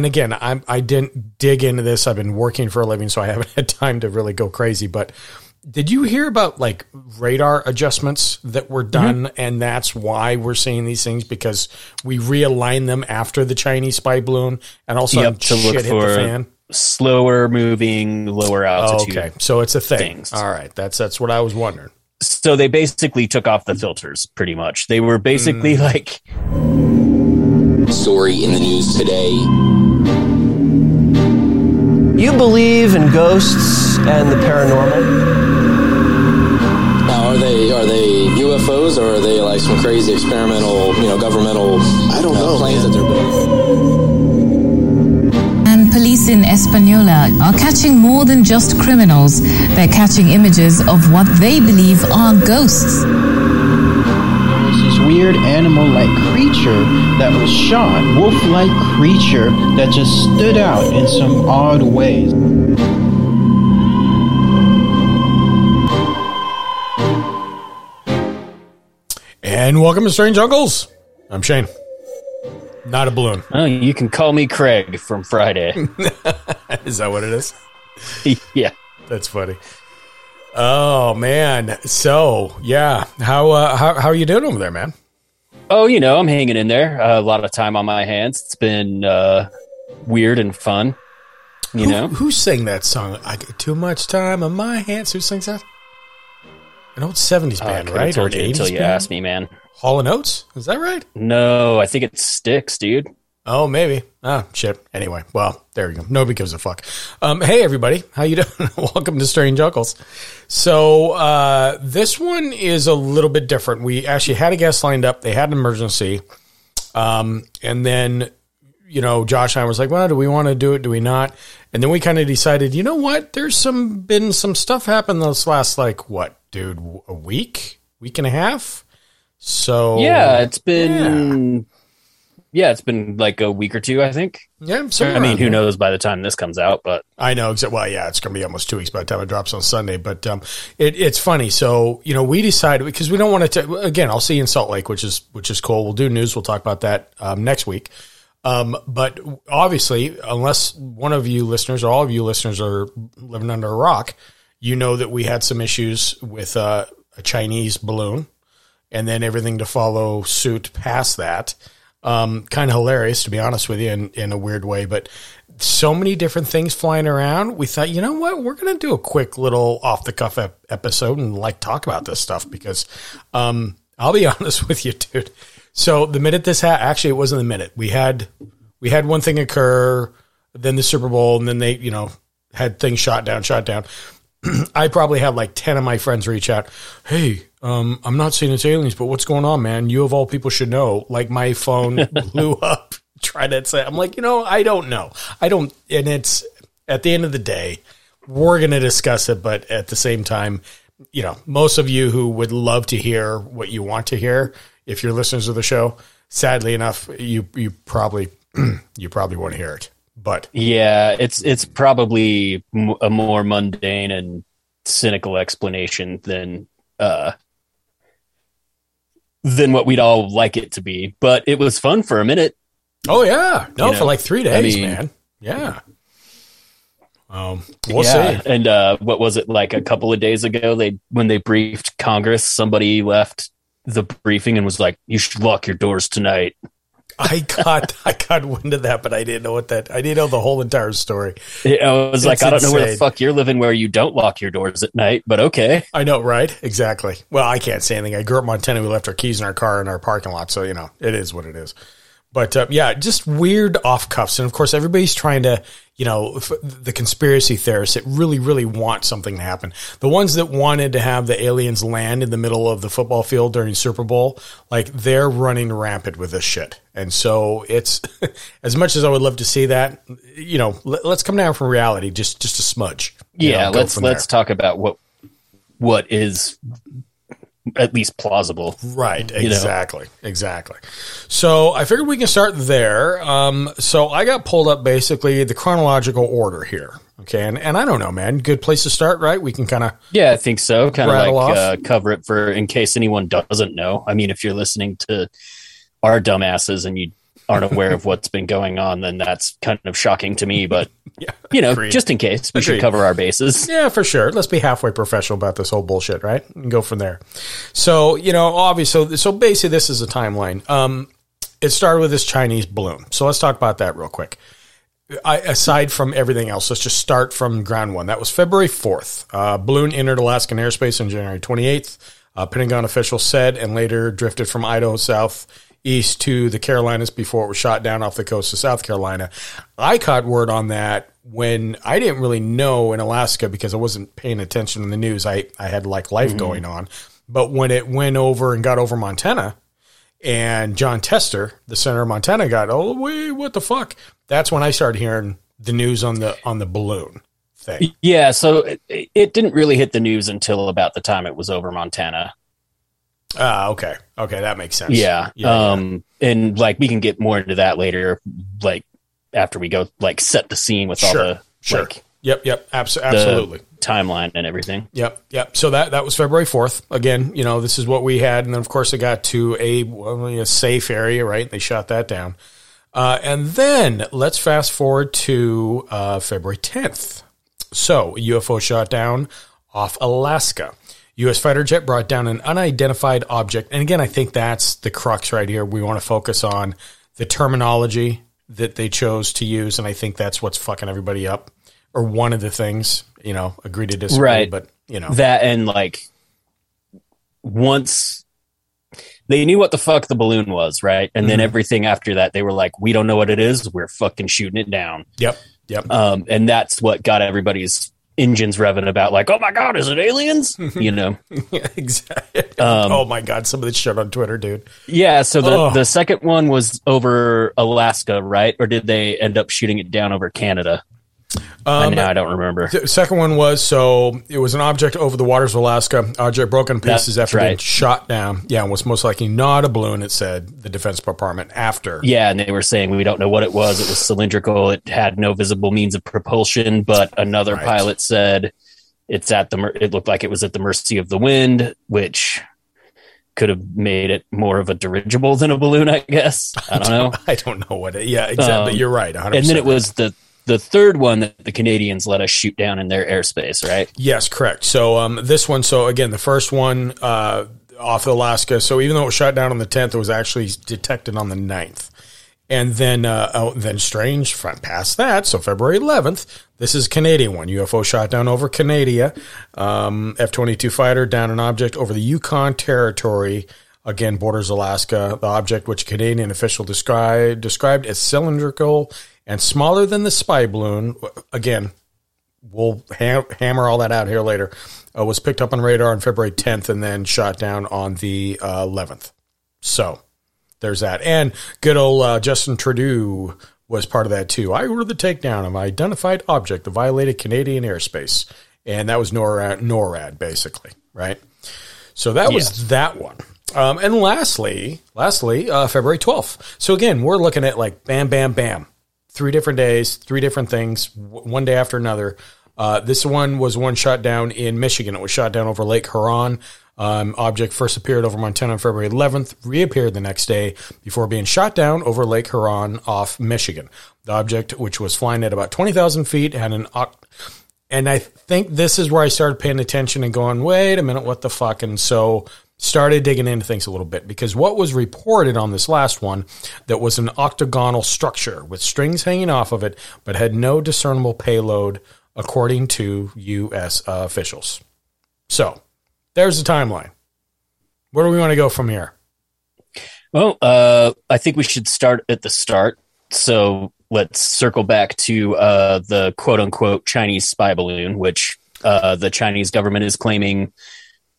and again, I'm I didn't dig into this. I've been working for a living, so I haven't had time to really go crazy. But did you hear about like radar adjustments that were done, mm-hmm. and that's why we're seeing these things because we realign them after the Chinese spy balloon, and also yep, shit hit the fan. Slower moving, lower altitude. okay, so it's a thing. Things. All right, that's that's what I was wondering. So they basically took off the filters, pretty much. They were basically mm. like story in the news today. You believe in ghosts and the paranormal? Now, are they are they UFOs or are they like some crazy experimental, you know, governmental? I don't uh, know planes man. that they're building. And police in Española are catching more than just criminals. They're catching images of what they believe are ghosts weird animal like creature that was shot, wolf like creature that just stood out in some odd ways. And welcome to Strange Uncles. I'm Shane. Not a balloon. Oh, you can call me Craig from Friday. is that what it is? yeah. That's funny. Oh man. So yeah, how uh, how how are you doing over there, man? Oh, you know, I'm hanging in there. Uh, a lot of time on my hands. It's been uh, weird and fun. You who, know, who sang that song? I get too much time on my hands. Who sings that? An old '70s band, right? Or until you band? asked me, man. Hall and Oates, is that right? No, I think it Styx, dude. Oh, maybe. Ah, shit. Anyway, well, there you go. Nobody gives a fuck. Um, hey, everybody. How you doing? Welcome to Strange Uncles. So uh, this one is a little bit different. We actually had a guest lined up. They had an emergency. Um, and then, you know, Josh and I was like, well, do we want to do it? Do we not? And then we kind of decided, you know what? There's some been some stuff happened this last, like, what, dude, a week? Week and a half? So yeah, it's been yeah yeah, it's been like a week or two, I think. Yeah, I'm sure. I mean, who knows by the time this comes out, but I know. Exactly. Well, yeah, it's going to be almost two weeks by the time it drops on Sunday. But um, it, it's funny. So you know, we decided because we don't want to. Again, I'll see you in Salt Lake, which is which is cool. We'll do news. We'll talk about that um, next week. Um, but obviously, unless one of you listeners or all of you listeners are living under a rock, you know that we had some issues with uh, a Chinese balloon, and then everything to follow suit past that. Um, kind of hilarious, to be honest with you, in, in a weird way. But so many different things flying around. We thought, you know what, we're going to do a quick little off the cuff ep- episode and like talk about this stuff because um, I'll be honest with you, dude. So the minute this had, actually, it wasn't the minute we had we had one thing occur, then the Super Bowl, and then they, you know, had things shot down, shot down. I probably had like 10 of my friends reach out. Hey, um, I'm not saying it's aliens, but what's going on, man? You of all people should know. Like my phone blew up trying to say, I'm like, you know, I don't know. I don't, and it's at the end of the day, we're going to discuss it, but at the same time, you know, most of you who would love to hear what you want to hear, if you're listeners of the show, sadly enough, you, you probably, you probably won't hear it. But yeah, it's it's probably a more mundane and cynical explanation than uh than what we'd all like it to be. But it was fun for a minute. Oh yeah, no, you know, for like three days, I mean, man. Yeah. Um, we'll yeah. see. And uh, what was it like a couple of days ago? They when they briefed Congress, somebody left the briefing and was like, "You should lock your doors tonight." I got I got wind of that, but I didn't know what that. I didn't know the whole entire story. I was it's like, I don't insane. know where the fuck you're living, where you don't lock your doors at night, but okay. I know, right? Exactly. Well, I can't say anything. I grew up in Montana. We left our keys in our car in our parking lot, so you know, it is what it is. But uh, yeah, just weird off cuffs, and of course, everybody's trying to, you know, the conspiracy theorists that really, really want something to happen. The ones that wanted to have the aliens land in the middle of the football field during Super Bowl, like they're running rampant with this shit. And so it's as much as I would love to see that, you know, let, us come down from reality just just a smudge. Yeah, know, let's let's there. talk about what what is at least plausible. Right. Exactly. Know? Exactly. So I figured we can start there. Um, so I got pulled up basically the chronological order here. Okay. And, and I don't know, man. Good place to start, right? We can kind of. Yeah, I think so. Kind of like uh, cover it for in case anyone doesn't know. I mean, if you're listening to our dumbasses and you aren't aware of what's been going on, then that's kind of shocking to me. But Yeah. you know, Agreed. just in case, we Agreed. should cover our bases. Yeah, for sure. Let's be halfway professional about this whole bullshit, right? And go from there. So, you know, obviously, so basically, this is a timeline. Um, it started with this Chinese balloon. So let's talk about that real quick. I, aside from everything else, let's just start from ground one. That was February 4th. Uh, balloon entered Alaskan airspace on January 28th. Uh, Pentagon officials said, and later drifted from Idaho south east to the Carolinas before it was shot down off the coast of South Carolina. I caught word on that when I didn't really know in Alaska because I wasn't paying attention in the news. I, I had like life mm-hmm. going on. But when it went over and got over Montana, and Jon Tester, the senator of Montana, got oh wait, what the fuck? That's when I started hearing the news on the on the balloon thing. Yeah, so it, it didn't really hit the news until about the time it was over Montana. Ah, okay, okay, that makes sense. Yeah. yeah, um, and like we can get more into that later, like after we go like set the scene with all the sure. like Yep, yep, the absolutely. timeline and everything. Yep, yep. So that that was February fourth. Again, you know, this is what we had, and then of course it got to a, well, a safe area, right? They shot that down, uh, and then let's fast forward to uh, February tenth. So a UFO shot down off Alaska. U.S. fighter jet brought down an unidentified object, and again, I think that's the crux right here. We want to focus on the terminology that they chose to use, and I think that's what's fucking everybody up, or one of the things. You know, agree to disagree, Right. but you know, That and like once they knew what the fuck the balloon was, right? And then Mhm. everything after that, they were like, "We don't know what it is. We're fucking shooting it down." Yep. Yep. Um, and that's what got everybody's engines revving about, like, "Oh my god, is it aliens?" you know. Yeah, exactly. Um, oh my god, some of this shit on Twitter, dude. Yeah, so the, the second one was over Alaska, right? Or did they end up shooting it down over Canada? Um, now I don't remember. the second one was so it was an object over the waters of Alaska. Object broken in pieces That's after being shot down. Yeah, and was most likely not a balloon. It said the Defense Department after. Yeah, and they were saying we don't know what it was. It was cylindrical. It had no visible means of propulsion. But another Right. pilot said it's at the. It looked like it was at the mercy of the wind, which could have made it more of a dirigible than a balloon. I guess I don't know. I don't know what it. Yeah, exactly. Um, You're right. 100%. And then it was the the third one that the Canadians let us shoot down in their airspace, right? Yes, correct. So um, this one, so again, the first one uh, off Alaska. So even though it was shot down on the 10th, it was actually detected on the 9th. And then, uh, oh, then strange front past that. So February 11th, this is Canadian one. UFO shot down over Canada. Um, F 22 fighter down an object over the Yukon Territory. Again, borders Alaska. The object, which Canadian official described, described as cylindrical and smaller than the spy balloon. Again, we'll ha- hammer all that out here later. Uh, was picked up on radar on February 10th and then shot down on the uh, 11th. So there's that. And good old uh, Justin Trudeau was part of that too. I ordered the takedown of an identified object that violated Canadian airspace. And that was NORAD, NORAD basically, right? So that was that one. Um, and lastly, lastly, uh, February 12th. So again, we're looking at like bam, bam, bam. Three different days, three different things, w- one day after another. Uh, this one was one shot down in Michigan. It was shot down over Lake Huron. Um, object first appeared over Montana on February 11th, reappeared the next day before being shot down over Lake Huron off Michigan. The object, which was flying at about 20,000 feet, had an and I think this is where I started paying attention and going, wait a minute, what the fuck? And so started digging into things a little bit because what was reported on this last one that was an octagonal structure with strings hanging off of it, but had no discernible payload, according to U.S. uh, officials. So there's the timeline. Where do we want to go from here? Well, uh, I think we should start at the start. So let's circle back to uh, the quote unquote Chinese spy balloon, which uh, the Chinese government is claiming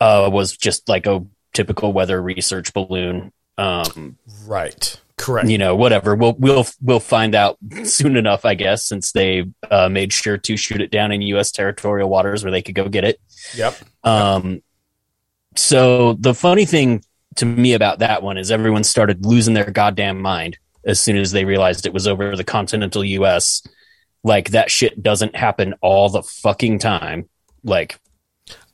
uh, was just like a typical weather research balloon. Um, Right. Correct. you know, whatever. We'll we'll we'll find out soon enough, I guess, since they uh, made sure to shoot it down in U.S. territorial waters where they could go get it. Yep. Um, so the funny thing to me about that one is everyone started losing their goddamn mind as soon as they realized it was over the continental U.S. Like that shit doesn't happen all the fucking time. Like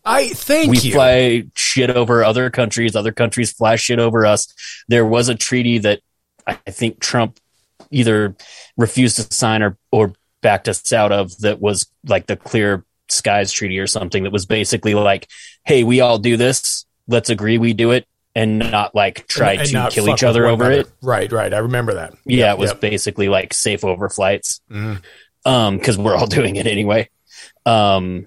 I thank we you. fly shit over other countries, other countries fly shit over us. There was a treaty that I think Trump either refused to sign or or backed us out of that was like the clear skies treaty or something that was basically like hey we all do this let's agree we do it and not like try And- and to kill each other over another. it Right, right. I remember that. yeah Yep, it was yep. basically like safe over flights Mhm. um because we're all doing it anyway um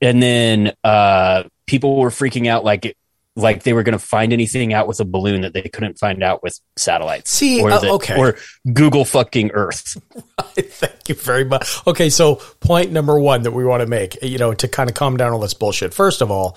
and then uh people were freaking out like it like they were going to find anything out with a balloon that they couldn't find out with satellites See, or uh, okay. or google fucking earth Thank you very much. Okay, so point number one that we want to make, you know, to kind of calm down all this bullshit. First of all,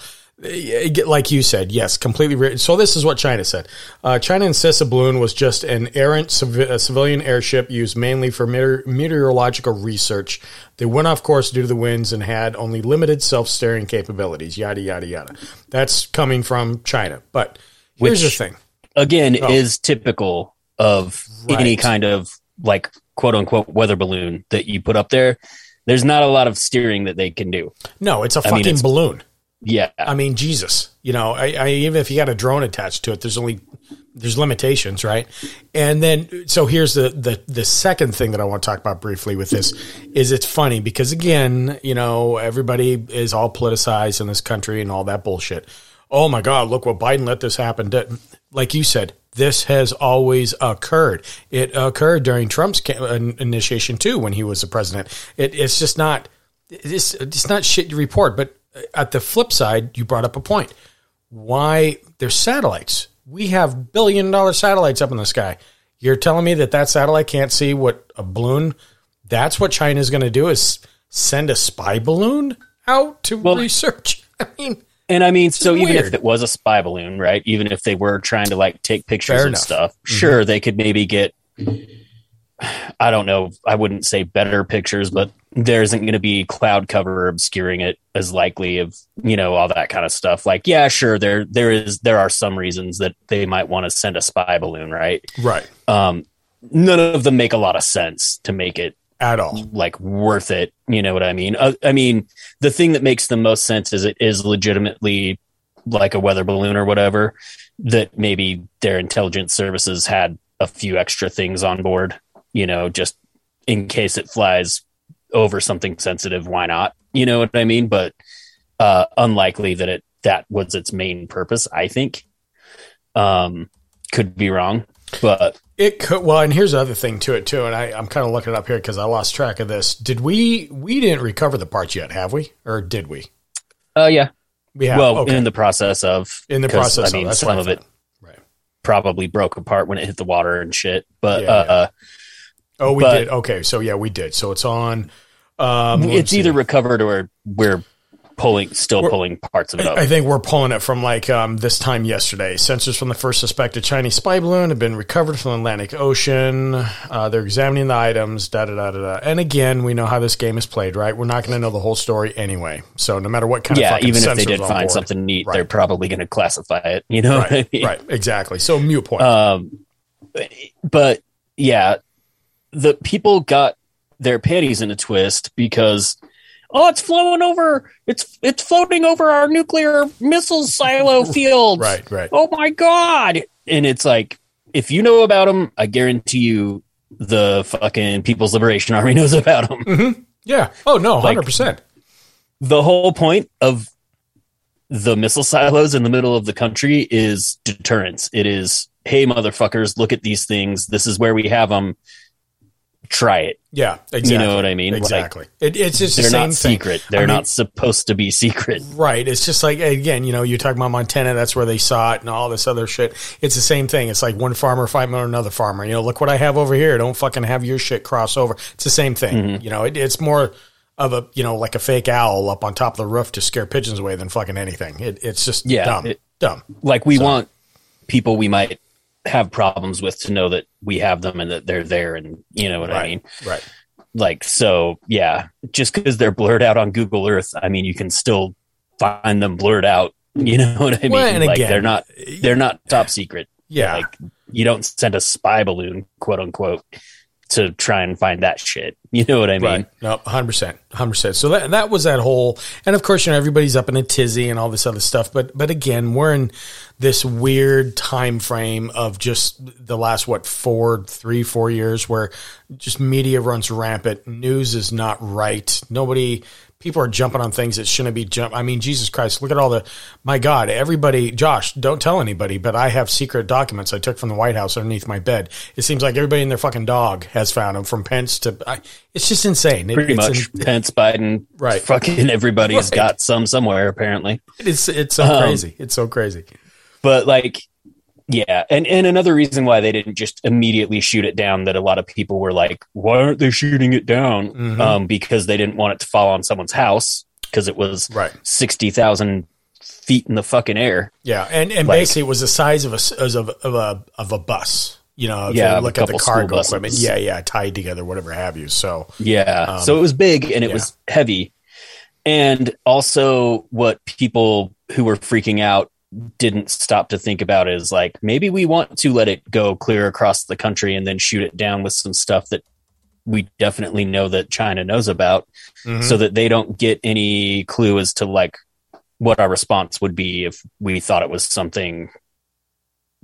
like you said, yes, completely. Re- so this is what China said. Uh, China insists a balloon was just an errant a civilian airship used mainly for meteor- meteorological research. They went off course due to the winds and had only limited self-steering capabilities. Yada yada yada. That's coming from China. But here's Which- the thing. again Oh. is typical of any kind of like quote unquote weather balloon that you put up there there's not a lot of steering that they can do No, it's a I mean, fucking it's- balloon. Yeah I mean, Jesus, you know, I, I even if you got a drone attached to it, there's only there's limitations, right? And then, so here's the the the second thing that I want to talk about briefly with this is it's funny because again, you know, everybody is all politicized in this country and all that bullshit. Oh my God, look what Biden let this happen. Like you said, this has always occurred. It occurred during Trump's initiation too, when he was the president. It, it's just not it's, it's not shit you report. But at the flip side, you brought up a point. Why there's satellites? We have billion dollar satellites up in the sky. You're telling me that that satellite can't see what a balloon? That's what China's going to do is send a spy balloon out to Well- research. I mean, and i mean so even weird. if it was a spy balloon right even if they were trying to like take pictures Fair and enough. Mm-hmm. stuff sure they could maybe get i don't know i wouldn't say better pictures but there isn't going to be cloud cover obscuring it as likely of you know all that kind of stuff. Like yeah sure there there is there are some reasons that they might want to send a spy balloon right? Right. Um none of them make a lot of sense to make it at all. like worth it you know what i mean? Uh, i mean the thing that makes the most sense is it is legitimately like a weather balloon or whatever that maybe their intelligence services had a few extra things on board you know just in case it flies over something sensitive why not you know what i mean but uh unlikely that it that was its main purpose i think um could be wrong but It could well, and here's the other thing to it too. And I, I'm kind of looking up here because I lost track of this. Did we? We didn't recover the parts yet, have we? Or did we? uh yeah We have. well okay. in the process of In the process i mean of, some of it. Right. probably broke apart when it hit the water and shit. But Yeah, uh, Oh, we But- did. Okay, so yeah, we did. So it's on. Um, it's either see. recovered or we're pulling, still pulling parts of it up. I think we're pulling it from like um, this time yesterday. Sensors from the first suspected Chinese spy balloon have been recovered from the Atlantic Ocean. Uh, they're examining the items. Da da da da da. And again, we know how this game is played, right? We're not going to know the whole story anyway. So no matter what kind of yeah, even if they did find board. something neat, Right. they're probably going to classify it. You know what I right, mean? right, exactly. So mute point. Um, but yeah, the people got their panties in a twist because oh, it's flowing over, it's it's floating over our nuclear missile silo fields. right, right. oh my god and it's like if you know about them i guarantee you the fucking people's liberation army knows about them mm-hmm. Yeah. Oh no, hundred percent. the whole point of the missile silos in the middle of the country is deterrence it is hey motherfuckers look at these things this is where we have them try it Yeah, exactly. you know what i mean Like, Exactly. it, it's just the they're same not thing. secret they're I mean- not supposed to be secret Right. It's just like again, you know, you're talking about Montana. That's where they saw it and all this other shit. It's the same thing. It's like one farmer fighting another farmer. You know, look what I have over here. Don't fucking have your shit cross over. It's the same thing. Mm-hmm. You know, it, it's more of a you know like a fake owl up on top of the roof to scare pigeons away than fucking anything. It, it's just Yeah, dumb, dumb. like we want people we might have problems with to know that we have them and that they're there and you know what i mean Right. like so yeah just because they're blurred out on google earth i mean you can still find them blurred out you know what i mean Well, and like again- they're not they're not top secret Yeah. like you don't send a spy balloon quote unquote to try and find that shit. You know what I mean? Right. No, hundred percent, hundred percent. So that that was that whole, and of course, you know, everybody's up in a tizzy and all this other stuff. But but again, we're in this weird time frame of just the last what four, three, four years where just media runs rampant. News is not right. Nobody people are jumping on things that shouldn't be jump. I mean, Jesus Christ, look at all the, my God, everybody, Josh, don't tell anybody, but I have secret documents I took from the White House underneath my bed. It seems like everybody and their fucking dog has found them from Pence to, I, it's just insane. It, Pretty much in- Pence, Biden, Right. Fucking everybody's Right. got some somewhere apparently. it's, it's so Um, crazy. It's so crazy. But like, yeah, and and another reason why they didn't just immediately shoot it down that a lot of people were like, why aren't they shooting it down? Mhm. Um, because they didn't want it to fall on someone's house because it was Right. sixty thousand feet in the fucking air. Yeah. And, and Like- basically it was the size of a, of, of a, of a bus. You know, if Yeah, you look at the cargo equipment. Yeah, yeah, tied together, whatever have you. So, Yeah. Um, so it was big and it yeah. was heavy. And also, what people who were freaking out didn't stop to think about is like maybe we want to let it go clear across the country and then shoot it down with some stuff that we definitely know that China knows about mhm. so that they don't get any clue as to like what our response would be if we thought it was something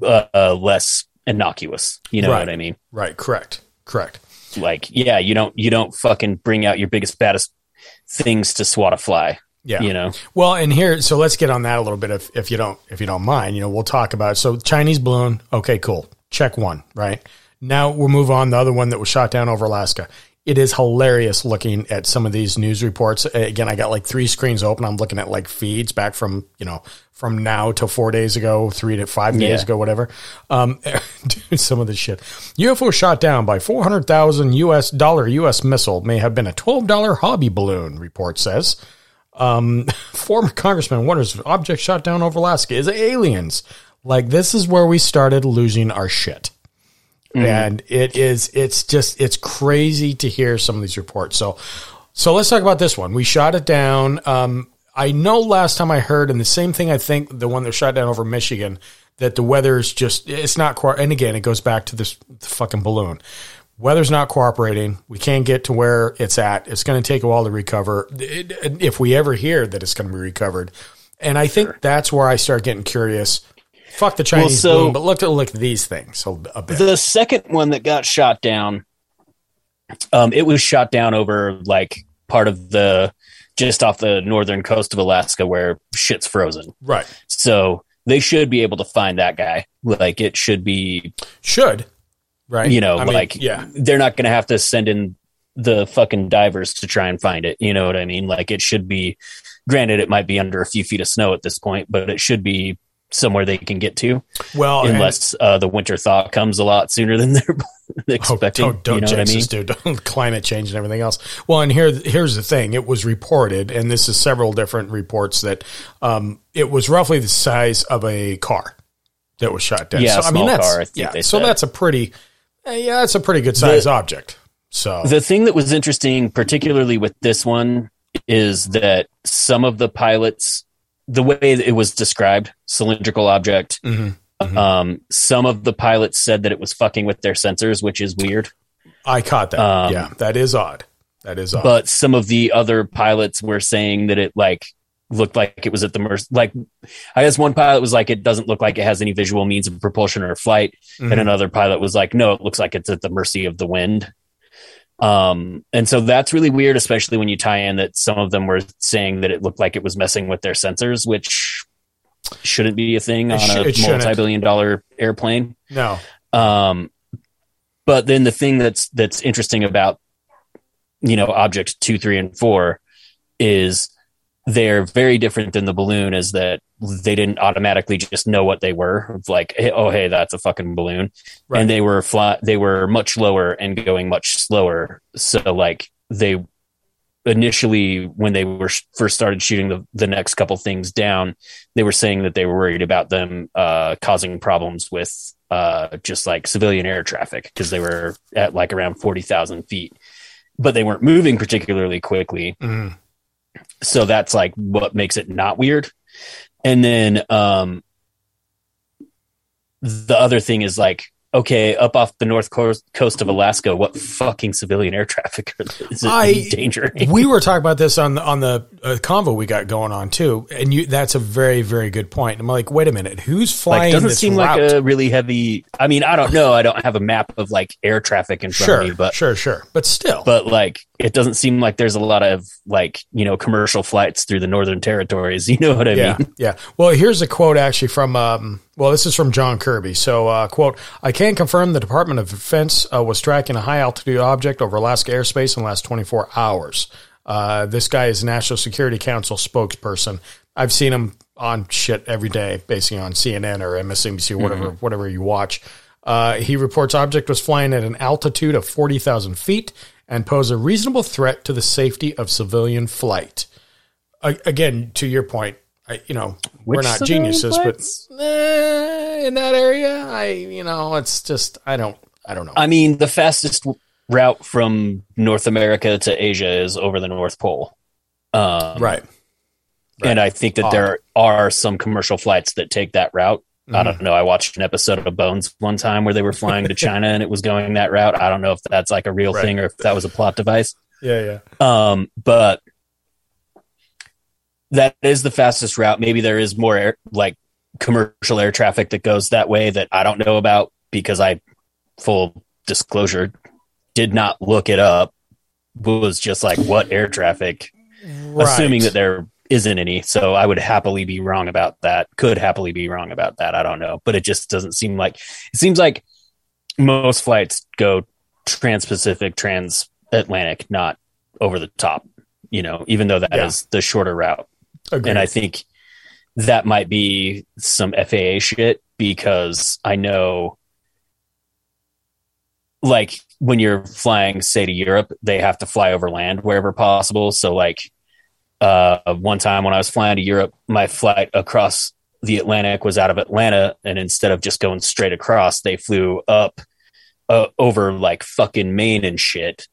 uh, uh, less innocuous. You know Right. what I mean? right. Correct. Correct. like yeah you don't you don't fucking bring out your biggest baddest things to swat a fly Yeah. you know Well, and here, so let's get on that a little bit, if if you don't if you don't mind. You know, we'll talk about it. So Chinese balloon, okay, cool, check one, right? Now we'll move on. The other one that was shot down over Alaska. It is hilarious looking at some of these news reports. Again, I got like three screens open. I'm looking at like feeds back from you know from now to four days ago, three to five days Yeah. ago, whatever. Um, dude, some of this shit. UFO shot down by 400,000 US dollar US missile may have been a $12 hobby balloon. Report says. Um, former congressman wonders if object shot down over Alaska is aliens. Like this is where we started losing our shit. And it is it's just it's crazy to hear some of these reports. So so let's talk about this one. We shot it down. Um, I know last time I heard, and the same thing I think the one that shot down over Michigan, that the weather's just it's not co- and again it goes back to this fucking balloon. Weather's not cooperating. We can't get to where it's at. It's going to take a while to recover. If we ever hear that it's going to be recovered, and I think that's where I start getting curious. Fuck the Chinese so- balloon, but look at look at these things a, a bit. the second one that got shot down um it was shot down over like part of the just off the northern coast of alaska where shit's frozen right. so they should be able to find that guy like it should be Should. Right. you know I mean, like yeah. they're not going to have to send in the fucking divers to try and find it you know what i mean like it should be granted it might be under a few feet of snow at this point but it should be somewhere they can get to Well, unless uh, the winter thaw comes a lot sooner than they're Oh, expecting don't don't you know what i mean dude. Don't- Climate change and everything else. Well, and here here's the thing. It was reported, and this is several different reports that um, it was roughly the size of a car that was shot down. Yeah, so, a small that's car, I yeah. so that's a pretty yeah, that's a pretty good size object. So the thing that was interesting particularly with this one is that some of the pilots the way that it was described cylindrical object Mhm. um, some of the pilots said that it was fucking with their sensors which is weird I caught that. um, yeah, that is odd. That is odd. but some of the other pilots were saying that it like looked like it was at the mercy like i guess one pilot was like it doesn't look like it has any visual means of propulsion or flight. Mhm. and another pilot was like no it looks like it's at the mercy of the wind. Um and so that's really weird especially when you tie in that some of them were saying that it looked like it was messing with their sensors which shouldn't be a thing on a multi-billion dollar airplane. No, um, but then the thing that's that's interesting about you know object two, three, and four is they're very different than the balloon. Is that they didn't automatically just know what they were like hey, oh hey that's a fucking balloon, Right. and they were fly they were much lower and going much slower. So like they initially when they were sh- first started shooting the, the next couple things down they were saying that they were worried about them uh, causing problems with uh, just like civilian air traffic because they were at like around 40,000 feet but they weren't moving particularly quickly Mhm. So that's like what makes it not weird and then um the other thing is like okay, up off the north coast, coast of Alaska, what fucking civilian air traffic is it I- endangering? we were talking about this on the on the uh, convo we got going on too, and you that's a very very good point. I'm like, wait a minute, who's flying? like, doesn't seem route? like a really heavy. I mean, I don't know. I don't have a map of like air traffic in front sure, of me, but sure, sure, but still, but like it doesn't seem like there's a lot of like you know commercial flights through the northern territories. You know what I yeah, mean? yeah. Well, here's a quote actually from. Um, well, this is from John Kirby. So, uh, quote: "I can confirm the Department of Defense uh, was tracking a high altitude object over Alaska airspace in the last 24 hours." Uh, this guy is National Security Council spokesperson. I've seen him on shit every day, basically on CNN or MSNBC, or whatever, whatever you watch. Uh, he reports object was flying at an altitude of 40,000 feet and pose a reasonable threat to the safety of civilian flight. A- again, to your point, I, you know, we're not geniuses, flights? but eh, in that area, I, you know, it's just, I don't, I don't know. I mean, the fastest route from North America to Asia is over the North Pole. Um, right. And I think that Odd. there are some commercial flights that take that route. I Mm-hmm. don't know. I watched an episode of Bones one time where they were flying to China and it was going that route. I don't know if that's like a real Right. thing or if that was a plot device. Yeah. Yeah. Um, but that is the fastest route. Maybe there is more air, like commercial air traffic that goes that way that I don't know about because I, full disclosure, did not look it up. Was just like what air traffic, assuming that there isn't any. So I would happily be wrong about that. Could happily be wrong about that. I don't know, but it just doesn't seem like it seems like most flights go trans-Pacific, trans-Atlantic, not over the top. You know, even though that is Yeah. the shorter route, Agreed. and I think that might be some FAA shit because I know, like when you're flying, say to Europe, they have to fly over land wherever possible. So, like uh, one time when I was flying to Europe, my flight across the Atlantic was out of Atlanta, and instead of just going straight across, they flew up uh, over like fucking Maine and shit,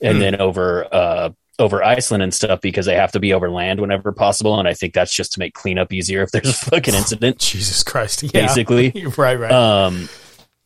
and Hmm. then over uh, over Iceland and stuff because they have to be over land whenever possible. And I think that's just to make cleanup easier if there's a fucking incident, Jesus Christ. Yeah. basically. right. Right. Um,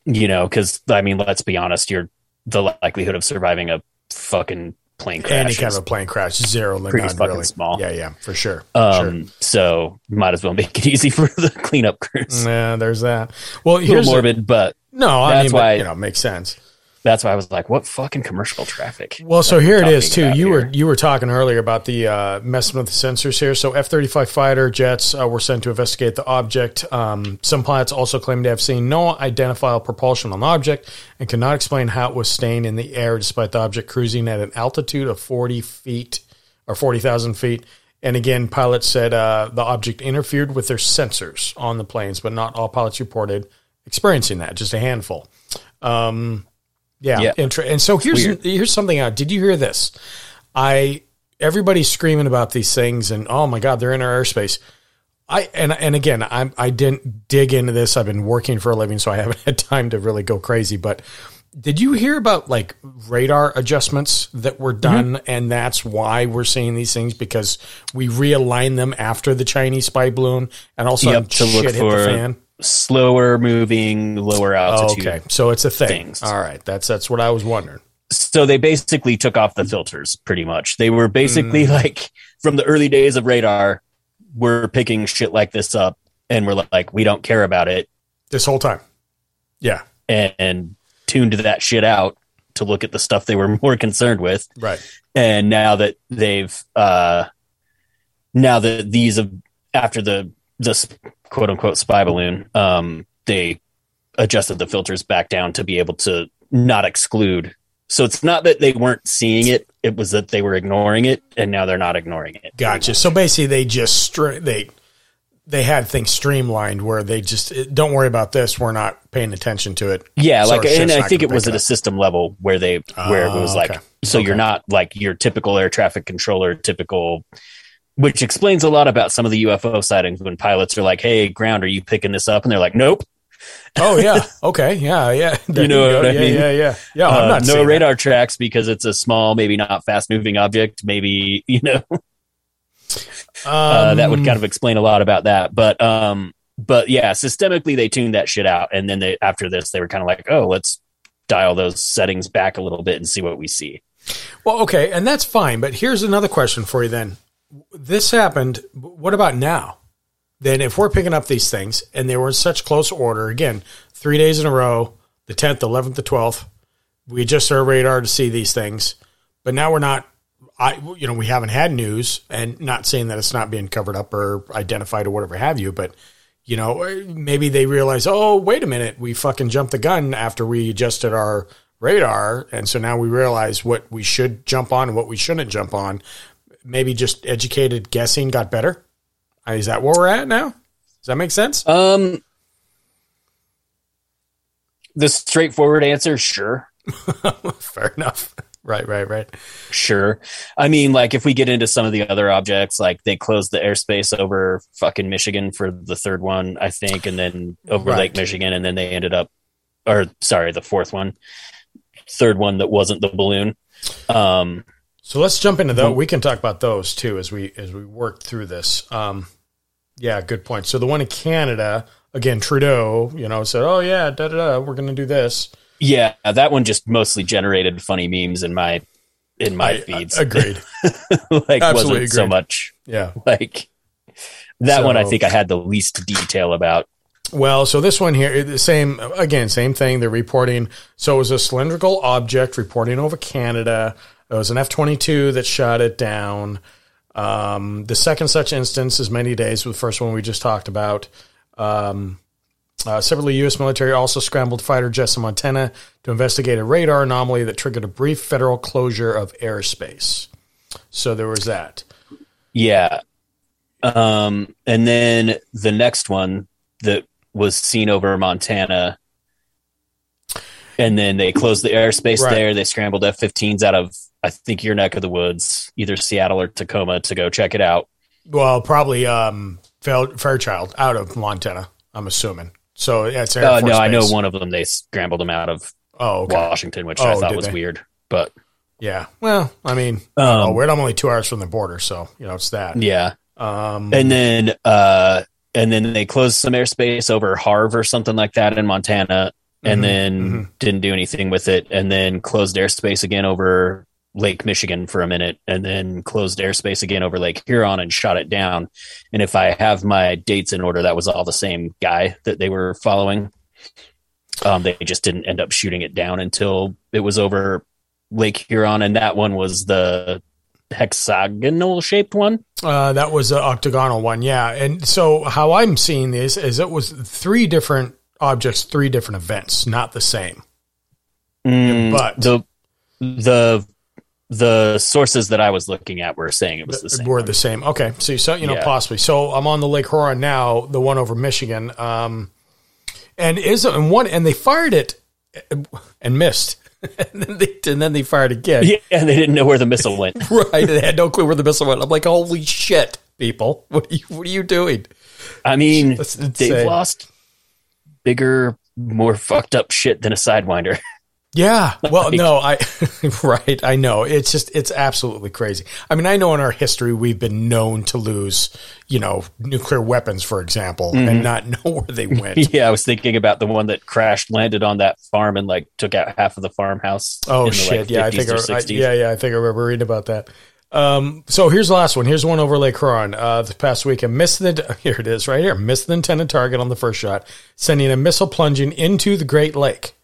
you know, because I mean, let's be honest, you're the likelihood of surviving a fucking plane crash Any kind of a plane crash, zero, pretty fucking really. small. Yeah. Yeah. For sure. Um, so might as well make it easy for the cleanup crews. Yeah. There's that. Well, A little here's morbid, but no. I mean, why- but, you know, makes sense. That's why I was like, what fucking commercial traffic? Well, so here it is too. You here? were you were talking earlier about the uh, messing with the sensors here. So F thirty five fighter jets uh, were sent to investigate the object. Um, some pilots also claimed to have seen no identifiable propulsion on the object and could not explain how it was staying in the air despite the object cruising at an altitude of forty feet or forty thousand feet. And again, pilots said uh, the object interfered with their sensors on the planes, but not all pilots reported experiencing that. Just a handful. Um, yeah, Yeah. And so here's Weird. here's something out. Did you hear this? I everybody's screaming about these things, and oh my god, they're in our airspace. I and and again, I I didn't dig into this. I've been working for a living, so I haven't had time to really go crazy. But did you hear about like radar adjustments that were mm-hmm. done, and that's why we're seeing these things because we realigned them after the Chinese spy balloon, and also Yep, to look shit hit for the fan. Slower moving, lower altitude. okay, so it's a thing. things. All right, that's that's what I was wondering. so they basically took off the filters pretty much. They were basically Hmm. like from the early days of radar, we're picking shit like this up and we're like, we don't care about it This whole time, yeah, and, and tuned that shit out to look at the stuff they were more concerned with. right. And now that they've, uh, now that these have, after the, this quote unquote spy balloon, um, they adjusted the filters back down to be able to not exclude. So it's not that they weren't seeing it; it was that they were ignoring it, and now they're not ignoring it. Gotcha. So basically, they just they they had things streamlined where they just don't worry about this. We're not paying attention to it. Yeah, So like, and I think it was at a system level where they where it was Oh, like, okay. so you're not like your typical air traffic controller, typical, which explains a lot about some of the UFO sightings when pilots are like, "Hey, ground, are you picking this up?" And they're like, "Nope." Oh yeah. Okay. Yeah. Yeah. There know go. what I yeah, mean? Yeah. Yeah. Yeah. I'm Uh, no saying radar tracks because it's a small, maybe not fast moving object. Maybe you know that. uh, that would Um, kind of explain a lot about that. But um, but yeah, systemically they tuned that shit out, and then they after this they were kind of like, oh, let's dial those settings back a little bit and see what we see. Well, okay, and that's fine. But here's another question for you then. This happened. What about now? Then, if we're picking up these things and they were in such close order, again, three days in a row, the 10th, 11th, the 12th, we adjust our radar to see these things. But now we're not, I, you know, we haven't had news and not saying that it's not being covered up or identified or whatever have you, but, you know, maybe they realize, oh, wait a minute, we fucking jumped the gun after we adjusted our radar. And so now we realize what we should jump on and what we shouldn't jump on. Maybe just educated guessing got better. Is that where we're at now? Does that make sense? Um, the straightforward answer, sure. Fair enough. Right, right, right. Sure. I mean, like if we get into some of the other objects, like they closed the airspace over fucking Michigan for the third one, I think, and then over Right. Lake Michigan, and then they ended up, or sorry, the fourth one, third one that wasn't the balloon. Um, So let's jump into those. We can talk about those too as we as we work through this. Um, yeah, good point. So the one in Canada, again, Trudeau, you know, said, "Oh yeah, da da da, we're going to do this." yeah, that one just mostly generated funny memes in my in my I- feeds. I- agreed. like Absolutely wasn't so much yeah. like that one. I think I had the least detail about. Well, so this one here, the same again, same thing. They're reporting. So it was a cylindrical object reporting over Canada. It was an F twenty two that shot it down. Um, the second such instance is many days. with The first one we just talked about. Um, uh, separately, U.S. military also scrambled fighter jets in Montana to investigate a radar anomaly that triggered a brief federal closure of airspace. So there was that. Yeah. Um, and then the next one that was seen over Montana. And then they closed the airspace Right. there. They scrambled F 15s out of, I think, your neck of the woods, either Seattle or Tacoma, to go check it out. Well, probably um, Fairchild out of Montana. I'm assuming. So yeah, it's Air Oh, Force no, I know one of them they scrambled them out of Oh, okay. Washington, which Oh, I thought was they? weird. But Yeah. Well, I mean, I don't know. Um, we're only two hours from the border, so you know it's that. yeah. Um, and then uh and then they closed some airspace over Havre or something like that in Montana and Mhm, then mhm. didn't do anything with it and then closed airspace again over Lake Michigan for a minute and then closed airspace again over Lake Huron and shot it down. And if I have my dates in order that was all the same guy that they were following. Um they just didn't end up shooting it down until it was over Lake Huron. And that one was the hexagonal shaped one. Uh, that was an octagonal one, yeah. And so how I'm seeing this is it was three different objects, three different events, not the same. Mm, but- the the the sources that I was looking at were saying it was the same. Were the same. Okay, so so you know Yeah. possibly. So I'm on the Lake Huron now, the one over Michigan, um, and is and one and they fired it and missed, and then they and then they fired again. Yeah, and they didn't know where the missile went. Right, they had no clue where the missile went. I'm like, holy shit, people, what are you what are you doing? I mean, they've lost bigger, more fucked up shit than a sidewinder. Yeah. Well, Like- no, I right. I know. It's just it's absolutely crazy. I mean, I know in our history we've been known to lose, you know, nuclear weapons, for example, Mm-hmm. and not know where they went. yeah, I was thinking about the one that crashed, landed on that farm, and like took out half of the farmhouse. Oh the, shit! like, yeah, I think I, I, yeah, yeah, I think I remember reading about that. Um, so here's the last one. Here's one over Lake Huron. Uh, this past weekend, missed the here it is right here. Missed the intended target on the first shot, sending a missile plunging into the Great Lake.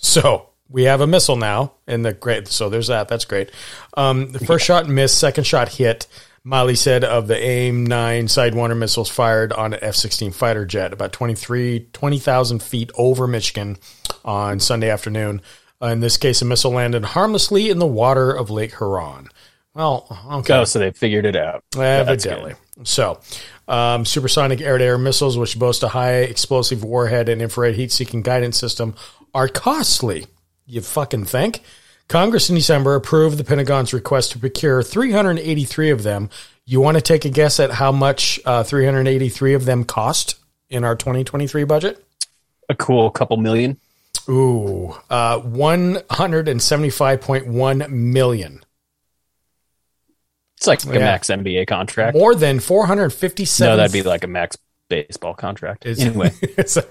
So we have a missile now in the great. So there's that. That's great. Um, the first shot missed. Second shot hit. Milley said of the AIM 9 Sidewinder missiles fired on an F 16 fighter jet about 23 20,000 feet over Michigan on Sunday afternoon. Uh, in this case, a missile landed harmlessly in the water of Lake Huron. Well, okay. Oh, so they figured it out. That's Evidently. So, um, supersonic air to air missiles, which boast a high explosive warhead and infrared heat seeking guidance system, are costly. You fucking think? Congress in December approved the Pentagon's request to procure 383 of them. You want to take a guess at how much uh, 383 of them cost in our 2023 budget? A cool couple million. Ooh, uh, 175.1 million. It's like a max NBA contract. More than 457 No, that'd be like a max baseball contract. Anyway, so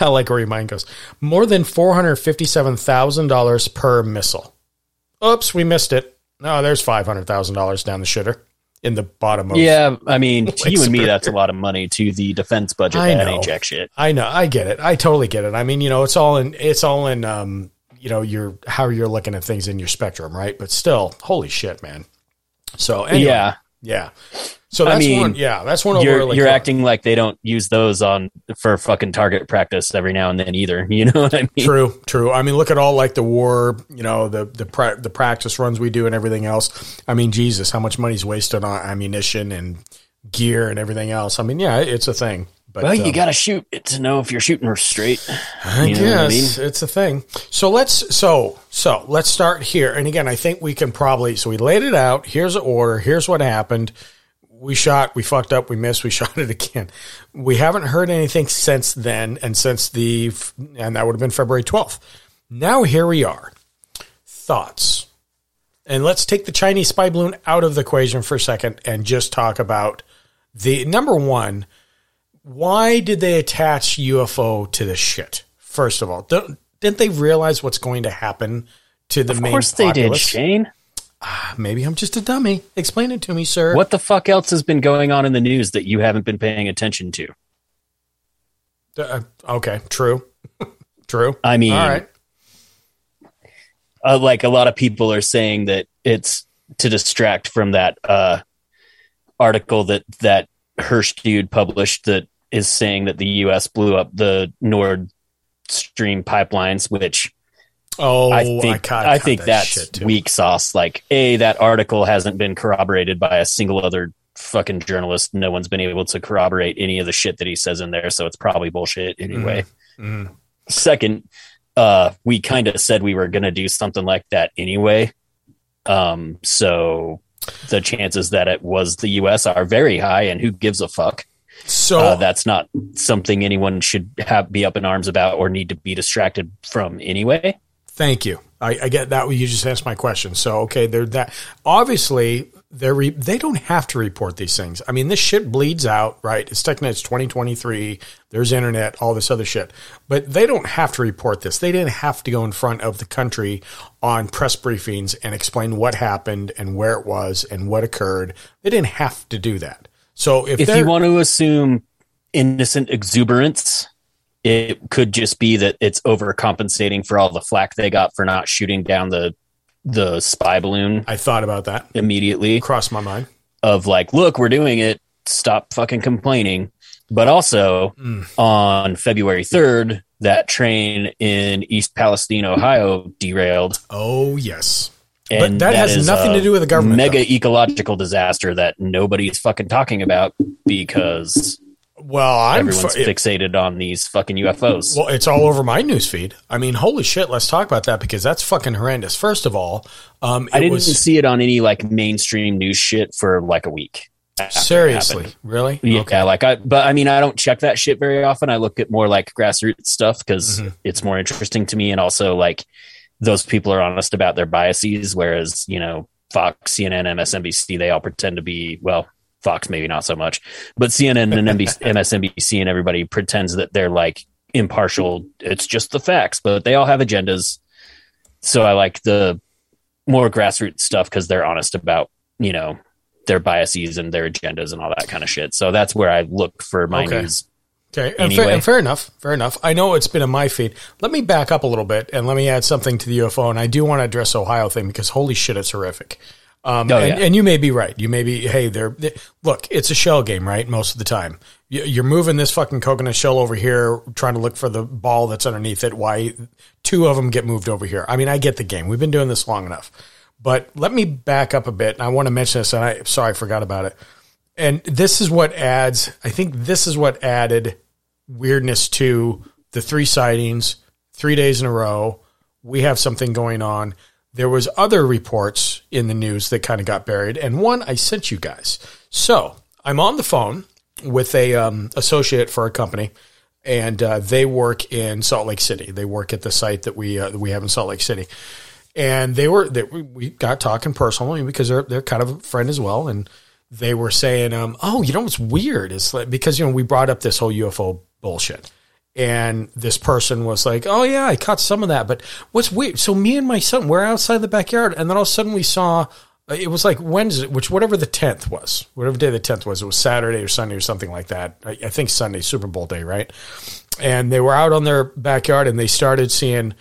I like where your mind goes. More than four hundred fifty-seven thousand dollars per missile. Oops, we missed it. No, there's five hundred thousand dollars down the shitter in the bottom of. yeah, I mean, to you and me, that's a lot of money to the defense budget I know. inject shit. I know, I get it. I totally get it. I mean, you know, it's all in. It's all in. Um, you know, your how you're looking at things in your spectrum, right? But still, holy shit, man. So anyway, Yeah, yeah. So I that's mean, one. Yeah, that's one. you're like you're uh, acting like they don't use those on for fucking target practice every now and then either. You know what I mean? True, true. I mean, look at all like the war, you know, the the pra- the practice runs we do and everything else. I mean, Jesus, how much money's wasted on ammunition and gear and everything else. I mean, yeah, it's a thing. But Well, you um, got to shoot it to know if you're shooting her straight. I you know what I guess it's a thing. So let's so so let's start here. And again, I think we can probably so we laid it out. Here's the order. Here's what happened. We shot. We fucked up. We missed. We shot it again. We haven't heard anything since then, and since the and that would have been February twelfth. Now here we are. Thoughts. And let's take the Chinese spy balloon out of the equation for a second and just talk about the number one why did they attach UFO to this shit? First of all, don't, didn't they realize what's going to happen to the Of main Of course they did? Shane. Maybe I'm just a dummy. Explain it to me, sir. What the fuck else has been going on in the news that you haven't been paying attention to? Uh, okay, true, true. I mean, all right. uh, like a lot of people are saying that it's to distract from that uh, article that that Hersh dude published that is saying that the U.S. blew up the Nord Stream pipelines, which Oh, I think caught- I, think that that's weak sauce. Like, a that article hasn't been corroborated by a single other fucking journalist. No one's been able to corroborate any of the shit that he says in there, so it's probably bullshit anyway. Mhm. Second, uh, we kind of said we were going to do something like that anyway. Um, so the chances that it was the U.S. are very high, and who gives a fuck? So Uh, that's not something anyone should have be up in arms about or need to be distracted from anyway. Thank you. I, I get that. You just asked my question. So okay, they're that. Obviously, they're re, they don't have to report these things. I mean, this shit bleeds out, right? It's technically it's 2023. There's internet, all this other shit, but they don't have to report this. They didn't have to go in front of the country on press briefings and explain what happened and where it was and what occurred. They didn't have to do that. So if, if you want to assume innocent exuberance, it could just be that it's overcompensating for all the flack they got for not shooting down the the spy balloon I thought about that. immediately Crossed my mind. of like, look, we're doing it. Stop fucking complaining. But also Mm. on February 3rd, that train in East Palestine, Ohio derailed. Oh yes. And that has is nothing to do with the government, Mega though. ecological disaster that nobody's fucking talking about because Well, I'm everyone's fu- fixated on these fucking UFOs. Well, it's all over my newsfeed. I mean, holy shit! Let's talk about that because that's fucking horrendous. First of all, um, I didn't was see it on any like mainstream news shit for like a week. seriously really. Yeah, Okay. like I, but I mean, I don't check that shit very often. I look at more like grassroots stuff because Mm-hmm. it's more interesting to me, and also like those people are honest about their biases, whereas you know Fox, CNN, MSNBC, they all pretend to be well. Fox maybe not so much, but CNN and MSNBC and everybody pretends that they're like impartial. It's just the facts, but they all have agendas. So I like the more grassroots stuff because they're honest about you know their biases and their agendas and all that kind of shit. So that's where I look for my Okay. news. Okay, and, fair, and fair enough. Fair enough. I know it's been in my feed. Let me back up a little bit and let me add something to the UFO. And I do want to address Ohio thing because holy shit, it's horrific. Um, Oh, and, yeah. and you may be right. You may be, hey, they're, they, look, it's a shell game, right? Most of the time. You- You're moving this fucking coconut shell over here, trying to look for the ball that's underneath it. Why two of them get moved over here? I mean, I get the game. We've been doing this long enough. But let me back up a bit. And I want to mention this, and I, sorry, I forgot about it. And this is what adds, I think this is what added weirdness to the three sightings, three days in a row. We have something going on. There was other reports in the news that kind of got buried, and one I sent you guys. So I'm on the phone with a um, associate for a company, and uh, they work in Salt Lake City. They work at the site that we uh, that we have in Salt Lake City, and they were they, we- got talking personally because they're they're kind of a friend as well, and they were saying, um, "Oh, you know what's weird is like, because you know we brought up this whole UFO bullshit." And this person was like, "Oh yeah, I caught some of that, but what's weird? So me and my son, we're outside the backyard, and then all of a sudden we saw it was like Wednesday, which whatever the tenth was, whatever day the tenth was, it was Saturday or Sunday or something like that. I, I, think Sunday, Super Bowl day, right? And they were out on their backyard, and they started seeing.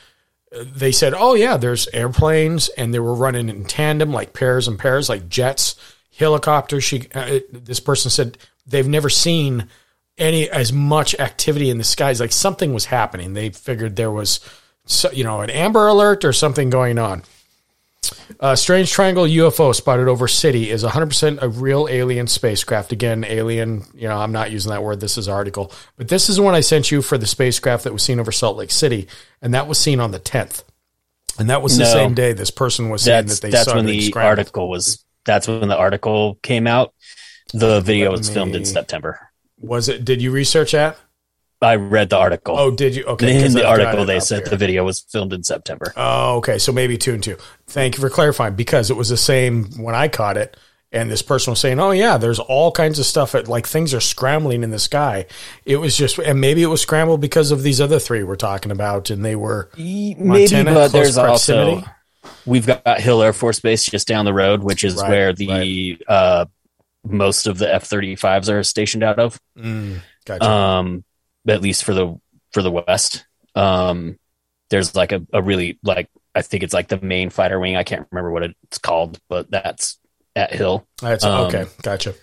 They said, "Oh yeah, there's airplanes, and they were running in tandem, like pairs and pairs, like jets, helicopters." She, uh, this person said they've never seen any as much activity in the skies. Like something was happening. They figured there was, you know, an Amber Alert or something going on. Uh, Strange Triangle UFO spotted over city is 100% a real alien spacecraft. Again, alien, you know, I'm not using that word. This is article. But this is the one I sent you for the spacecraft that was seen over Salt Lake City. And that was seen on the 10th. And that was the no, same day this person was saying that they that's saw when the article was, that's when the article came out. The video was me, filmed in September. Was it? Did you research that? I read the article. Oh, did you? Okay. In the article, they said here. the video was filmed in September. Oh, okay. So maybe two and two. Thank you for clarifying because it was the same when I caught it. And this person was saying, "Oh yeah, there's all kinds of stuff. At, like things are scrambling in the sky." It was just, and maybe it was scrambled because of these other three we're talking about, and they were maybe. Montana, but there's proximity. also we've got Hill Air Force Base just down the road, which is right, where the right. uh, most of the F 35s are stationed out of. Mm, gotcha. Um, at least for the, for the West. Um, there's like a, a really, like, I think it's like the main fighter wing. I can't remember what it's called, but that's at Hill. That's um, okay. Gotcha.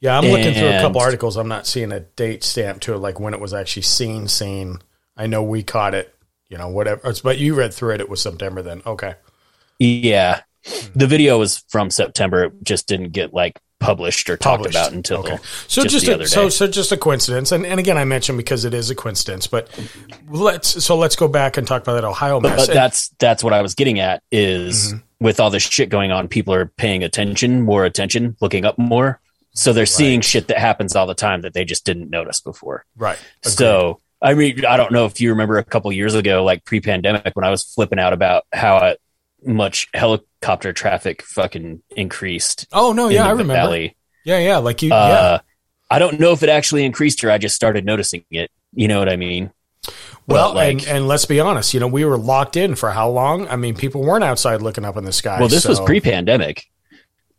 Yeah. I'm looking through a couple articles. I'm not seeing a date stamp to it, like when it was actually seen, seen. I know we caught it, you know, whatever. But you read through it. It was September then. Okay. Yeah. The video was from September. It just didn't get like published or talked about until okay. so just, just a, so so just a coincidence and, and again I mentioned because it is a coincidence but let's so let's go back and talk about that Ohio mess. But, but that's that's what I was getting at is mm-hmm. with all this shit going on people are paying attention more attention looking up more so they're right. seeing shit that happens all the time that they just didn't notice before right Agreed. so I mean I don't know if you remember a couple years ago like pre-pandemic when I was flipping out about how I, much helicopter traffic fucking increased. Oh no, yeah, I remember. Valley. Yeah, yeah, like you. Uh, yeah. I don't know if it actually increased or I just started noticing it. You know what I mean? Well, like, and, and let's be honest, you know, we were locked in for how long? I mean, people weren't outside looking up in the sky. Well, this so. was pre-pandemic.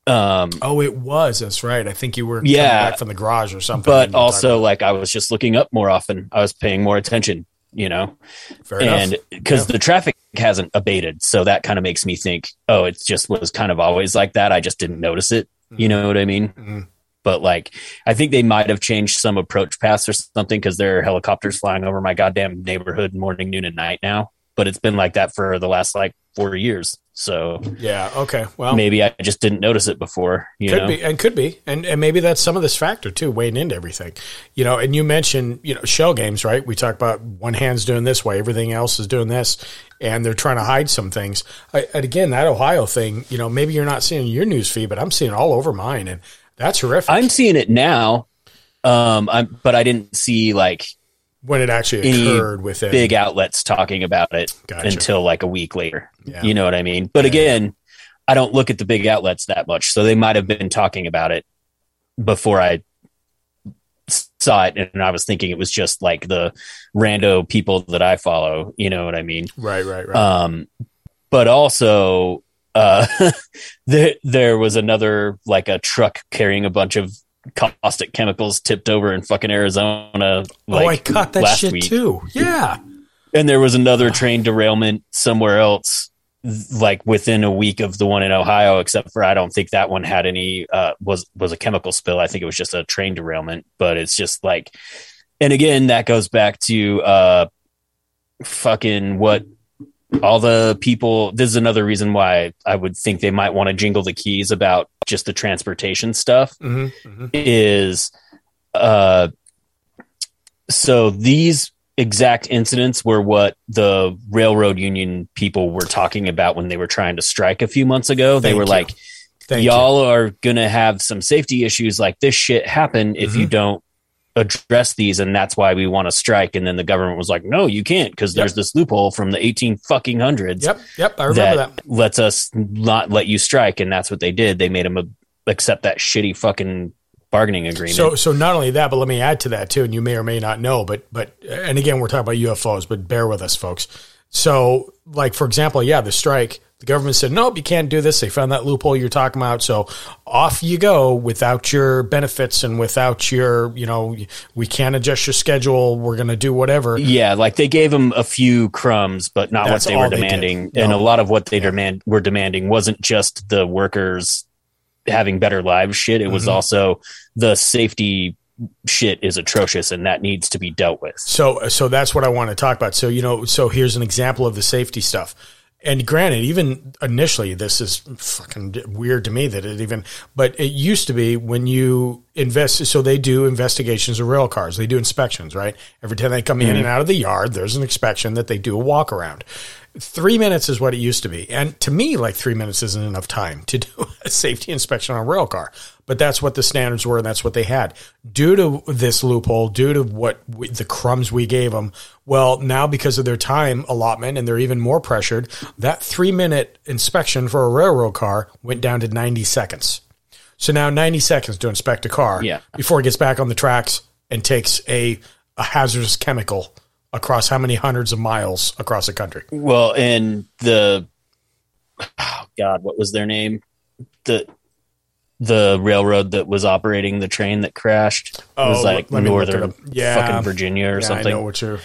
Um, oh, it was. That's right. I think you were yeah, back from the garage or something. But also, like, I was just looking up more often. I was paying more attention you know, Fair and because yeah. the traffic hasn't abated, so that kind of makes me think, oh, it just was kind of always like that. I just didn't notice it. Mm-hmm. You know what I mean? Mm-hmm. But like, I think they might have changed some approach paths or something because there are helicopters flying over my goddamn neighborhood morning, noon, and night now. But it's been like that for the last like four years. So yeah, okay. Well, maybe I just didn't notice it before. could know? be, and could be, and and maybe that's some of this factor too, weighing into everything. You know, and you mentioned you know shell games, right? We talk about one hand's doing this way, everything else is doing this, and they're trying to hide some things. I, and again, that Ohio thing, you know, maybe you're not seeing your news feed, but I'm seeing it all over mine, and that's horrific. I'm seeing it now, um, I'm, but I didn't see like when it actually occurred within big outlets talking about it gotcha. until like a week later. Yeah. You know what I mean? But yeah. again, I don't look at the big outlets that much, so they might have been talking about it before I saw it, and I was thinking it was just like the rando people that I follow. You know what I mean? Right, right, right. Um, but also, uh, there there was another like a truck carrying a bunch of caustic chemicals tipped over in fucking Arizona. Like, oh, I caught that shit week. too. Yeah. And there was another train derailment somewhere else, like within a week of the one in Ohio. Except for I don't think that one had any uh, was was a chemical spill. I think it was just a train derailment. But it's just like, and again, that goes back to uh, fucking what all the people this is another reason why i would think they might want to jingle the keys about just the transportation stuff mm-hmm, mm-hmm. is uh so these exact incidents were what the railroad union people were talking about when they were trying to strike a few months ago Thank they were you. like Thank y'all you. are going to have some safety issues like this shit happen if mm-hmm. you don't address these and that's why we want to strike and then the government was like no you can't because yep. there's this loophole from the 18 fucking hundreds yep yep i remember that, that lets us not let you strike and that's what they did they made them accept that shitty fucking bargaining agreement. So, so not only that, but let me add to that too. And you may or may not know, but but and again, we're talking about UFOs, but bear with us, folks. So, like for example, yeah, the strike. The government said, nope, you can't do this. They found that loophole you're talking about. So off you go without your benefits and without your, you know, we can't adjust your schedule. We're going to do whatever. yeah, like they gave them a few crumbs, but not That's what they were they demanding. No. And a lot of what they demand were demanding wasn't just the workers having better lives shit. It Mm-hmm. was also the safety shit is atrocious and that needs to be dealt with. So, so that's what I want to talk about. So, you know, so here's an example of the safety stuff. And granted, even initially, this is fucking weird to me that it even, but it used to be when you invest. So they do investigations of rail cars. They do inspections, right? Every time they come in mm-hmm. and out of the yard, there's an inspection that they do a walk around. Three minutes is what it used to be. And to me, like three minutes isn't enough time to do a safety inspection on a rail car. But that's what the standards were and that's what they had. Due to this loophole, due to what we, the crumbs we gave them, well, now because of their time allotment and they're even more pressured, that three minute inspection for a railroad car went down to 90 seconds. So now 90 seconds to inspect a car Yeah. before it gets back on the tracks and takes a, a hazardous chemical across how many hundreds of miles across the country. Well, and the oh God, what was their name? The the railroad that was operating the train that crashed Oh, was like northern. Yeah. fucking Virginia or Yeah, I something. know what you're.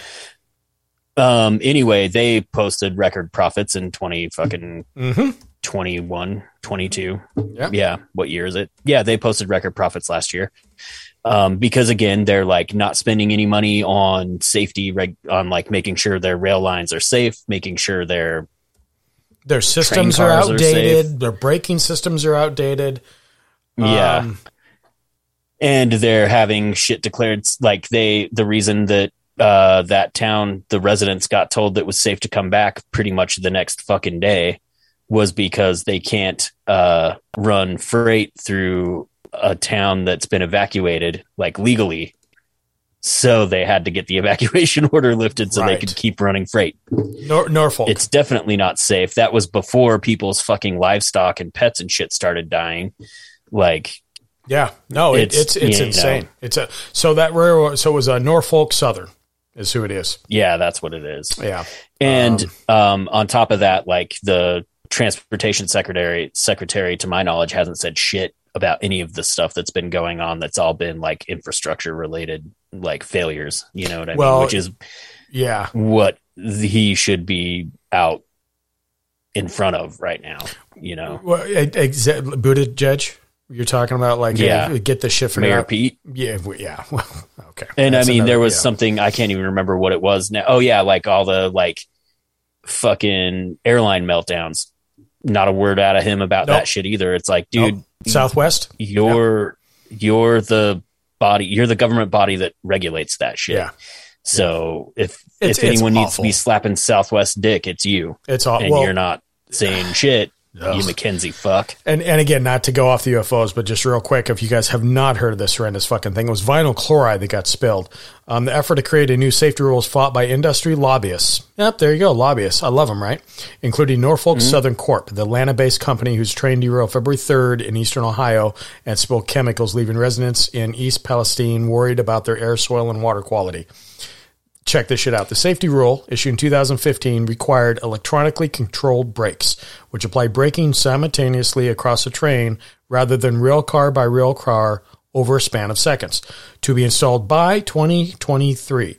Um. Anyway, they posted record profits in twenty fucking Mhm. 21, 22. Yeah. Yeah. What year is it? Yeah, they posted record profits last year. Um, because again, they're like not spending any money on safety, reg- on like making sure their rail lines are safe, making sure they're Their systems are cars are outdated. Their braking systems are outdated. yeah, Um, and they're having shit declared. Like they, the reason that uh, that town, the residents got told that it was safe to come back pretty much the next fucking day was because they can't uh, run freight through a town that's been evacuated like legally. So they had to get the evacuation order lifted so they could keep running freight. Nor- Norfolk. It's definitely not safe. That was before people's fucking livestock and pets and shit started dying. Like, yeah. No, it's, it's it's uh, insane. know. It's a so that railroad. So it was a Norfolk Southern, is who it is. yeah, that's what it is. Yeah. And um, um, on top of that, like the transportation secretary, secretary, to my knowledge, hasn't said shit about any of the stuff that's been going on. That's all been like infrastructure related, like failures. You know what I Well, mean? Which is Yeah. what he should be out in front of right now. You know, Well, Buttigieg. You're talking about like Yeah. hey, get the shit figured Mayor out. Pete. Yeah. Yeah. Well, okay. And That's I mean, another- there was yeah. something I can't even remember what it was now. Oh yeah, like all the like fucking airline meltdowns. Not a word out of him about Nope. that shit either. It's like, dude, Nope. Southwest. you're you're the body, you're the government body that regulates that shit. Yeah. So if It's- if anyone needs to be slapping Southwest dick, it's you, It's all and well. you're not saying shit. Ugh. You McKenzie fuck. And and again, not to go off the UFOs, but just real quick, if you guys have not heard of this horrendous fucking thing, it was vinyl chloride that got spilled. Um, the effort to create a new safety rule was fought by industry lobbyists. Yep, there you go, lobbyists. I love them, right? Including Norfolk Southern Corp, the Atlanta-based company whose train derailed February 3rd in eastern Ohio and spilled chemicals, leaving residents in East Palestine worried about their air, soil, and water quality check this shit out. The safety rule issued in 2015 required electronically controlled brakes, which apply braking simultaneously across a train rather than rail car by rail car over a span of seconds, to be installed by 2023.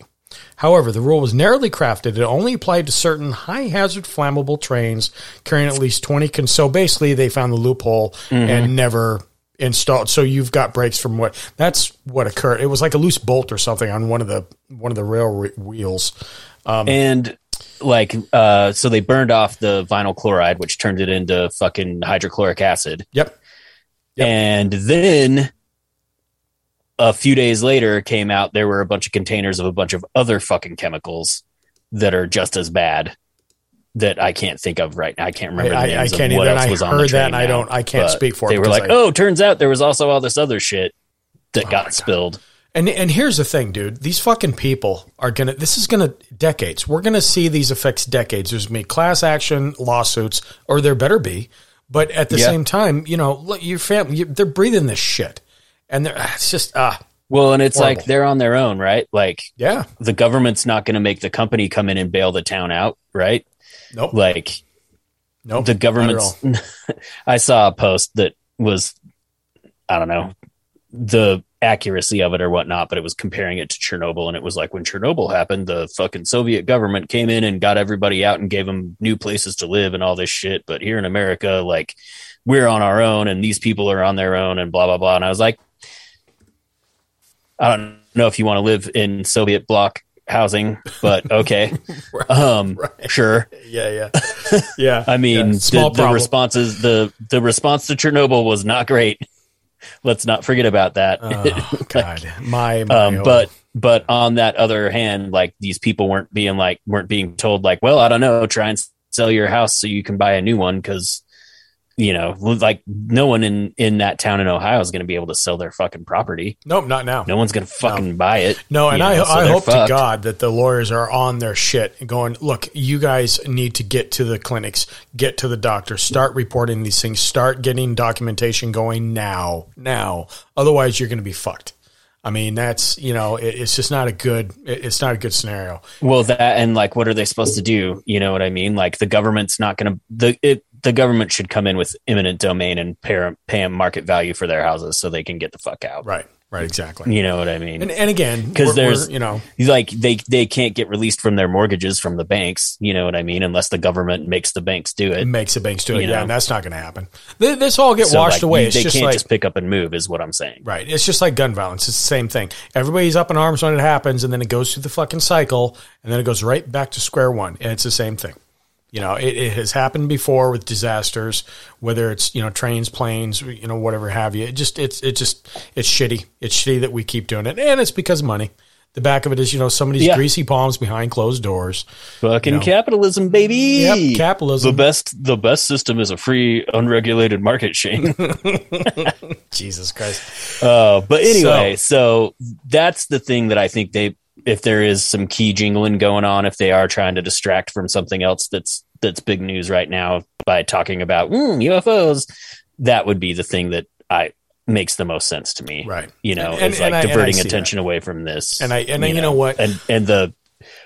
However, the rule was narrowly crafted. It only applied to certain high hazard flammable trains carrying at least 20. Con- so basically, they found the loophole and mm-hmm. never installed. So you've got brakes from what that's what occurred. It was like a loose bolt or something on one of the one of the rail re- wheels. Um, and like uh so they burned off the vinyl chloride which turned it into fucking hydrochloric acid Yep. Yep. and then a few days later came out there were a bunch of containers of a bunch of other fucking chemicals that are just as bad that I can't think of right now. I can't remember I- the I names can't of what either, else I was on the heard that, and I don't- I can't speak for it They were like, I- "Oh, turns out there was also all this other shit that got spilled." And and here's the thing, dude. These fucking people are gonna. This is gonna decades. We're gonna see these effects decades. There's gonna be class action lawsuits, or there better be. But at the Yeah. same time, you know, look, your family, you, they're breathing this shit. And they're, it's just, ah, Well, and it's Horrible. like they're on their own, right? Like yeah. the government's not going to make the company come in and bail the town out, right? Nope. Like nope. the government's. I saw a post that was, I don't know, the accuracy of it or whatnot, but it was comparing it to Chernobyl, and it was like when Chernobyl happened, the fucking Soviet government came in and got everybody out and gave them new places to live and all this shit. But here in America, like we're on our own, and these people are on their own, and blah blah blah. And I was like, I don't know if you want to live in Soviet bloc housing, but okay, um, right. sure. Yeah, yeah. Yeah. I mean, Yeah, small the, the responses the the response to Chernobyl was not great. Let's not forget about that. Oh, God. My, my um, but but on that other hand, like these people weren't being like weren't being told like, well, I don't know, try and sell your house so you can buy a new one because you know, like no one in in that town in Ohio is going to be able to sell their fucking property. nope, not now. No one's going to fucking buy it. No, and you I, know, so I hope to. God that the lawyers are on their shit going, look, you guys need to get to the clinics, get to the doctor, start reporting these things, start getting documentation going now, now. Otherwise, you're going to be fucked. I mean, that's, you know, it, it's just not a good, it- it's not a good scenario. Well, that and like, what are they supposed to do? You know what I mean? Like, the government's not going to the it, the government should come in with eminent domain and pay pay them market value for their houses so they can get the fuck out. Right, right, exactly. You know what I mean? And, and again, 'Cause we're- there's- you know, like they they can't get released from their mortgages from the banks. You know what I mean? Unless the government makes the banks do it makes the banks do it. You yeah, know. and that's not going to happen. Th- This all get So, washed like, away. It's they can't like, just pick up and move, is what I'm saying. Right. It's just like gun violence. It's the same thing. Everybody's up in arms when it happens, and then it goes through the fucking cycle, and then it goes right back to square one. And it's the same thing. You know, it, it has happened before with disasters, whether it's you know trains, planes, you know whatever have you. It just it's it just it's shitty. It's shitty that we keep doing it, and it's because of money. The back of it is you know somebody's Yeah. greasy palms behind closed doors. Fucking You know. capitalism, baby. Yep, capitalism. The best the best system is a free, unregulated market, Shane. Jesus Christ. Uh, but anyway, so. that's the thing that I think they, if there is some key jingling going on, if they are trying to distract from something else that's that's big news right now by talking about mm, UFOs, that would be the thing that I makes the most sense to me. Right. You know, And- it's and like I- and I diverting see attention away from this. And I- and I- you know what? and and the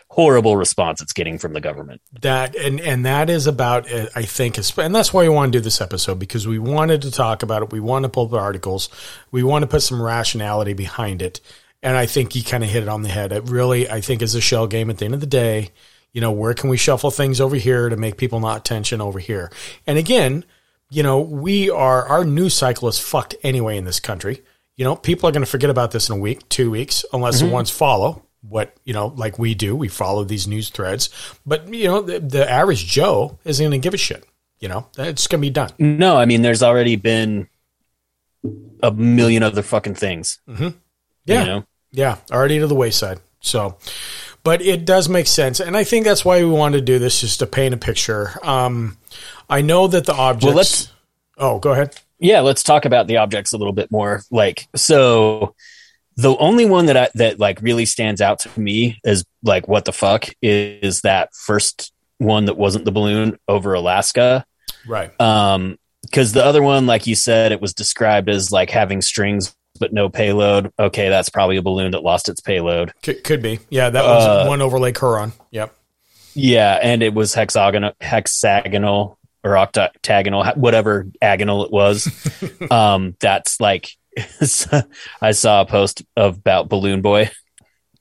horrible response it's getting from the government. that and and that is about I think and that's why we want to do this episode because we wanted to talk about it. We want to pull up articles. We want to put some rationality behind it. And I think you kind of hit it on the head. It really I think is a shell game at the end of the day. You know, where can we shuffle things over here to make people not tension over here? And again, you know, we are our news cycle is fucked anyway in this country. You know, people are going to forget about this in a week, two weeks, unless the ones follow what you know, like we do. We follow these news threads, but you know, the, the average Joe isn't going to give a shit. You know, it's going to be done. No, I mean, there's already been a million other fucking things. Mm-hmm. Yeah, You know? Yeah, already to the wayside. So, but it does make sense, and I think that's why we wanted to do this, just to paint a picture. Um, I know that the objects. let's- oh, go ahead. yeah let's talk about the objects a little bit more like so the only one that I, that like really stands out to me is like what the fuck is that first one that wasn't the balloon over alaska Right. um because the other one like you said it was described as like having strings but no payload okay that's probably a balloon that lost its payload Could, could be. Yeah, that was Uh, one over Lake Huron. Yep. yeah and it was hexagonal hexagonal or octagonal whatever agonal it was um that's like i saw a post of, about balloon boy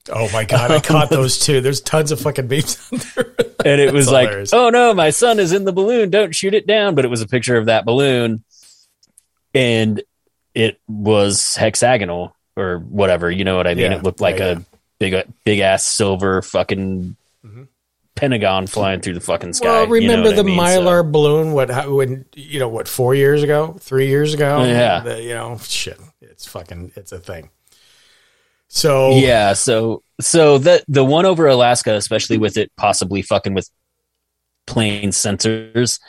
Oh my god, I caught those too. There's tons of fucking memes out there. and it was like oh no my son is in the balloon don't shoot it down but it was a picture of that balloon and it was hexagonal or whatever you know what i mean Yeah, it looked like yeah, a big big ass silver fucking pentagon flying through the fucking sky Well, you know remember I the mean? So- Mylar balloon? What? How, when you know what? Four years ago, three years ago. Yeah. The- you know, shit. It's fucking. It's a thing. So Yeah, so so the the one over Alaska, especially with it possibly fucking with plane sensors,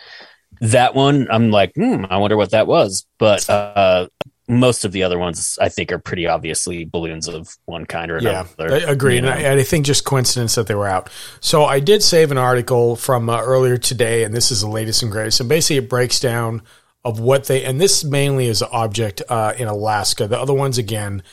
that one I'm like, hmm, I wonder what that was. But uh, most of the other ones, I think, are pretty obviously balloons of one kind or another. Yeah. I agree. you know? And I, I think just coincidence that they were out. So I did save an article from uh, earlier today, and this is the latest and greatest. And basically, it breaks down of what they and this mainly is an object uh, in Alaska. The other ones again,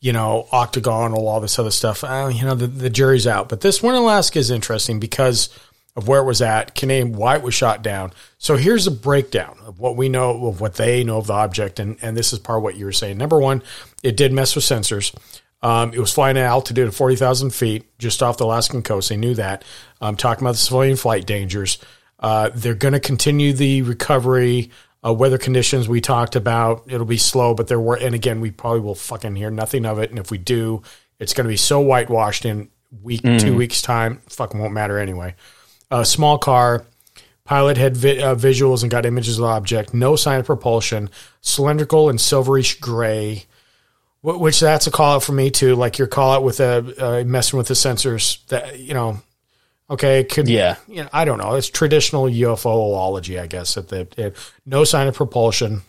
you know, octagonal, all this other stuff. Uh, you know, the, the jury's out. But this one in Alaska is interesting because of where it was at, can name why it was shot down. So here's a breakdown of what we know of what they know of the object, and and this is part of what you were saying. Number one, it did mess with sensors. Um, it was flying at altitude of 40,000 feet just off the Alaskan coast. They knew that. Um, talking about the civilian flight dangers. Uh, they're going to continue the recovery. Uh, weather conditions we talked about. It'll be slow, but there were, and again, we probably will fucking hear nothing of it. And if we do, it's going to be so whitewashed in week, two weeks time. Fucking won't matter anyway. A small car. Pilot had vi- uh, visuals and got images of the object. No sign of propulsion. Cylindrical and silverish gray. Wh- Which that's a call out for me too. Like your call out with a uh, messing with the sensors. That you know, okay, it could Yeah. You know, I don't know. It's traditional UFOology, I guess. That the it, no sign of propulsion.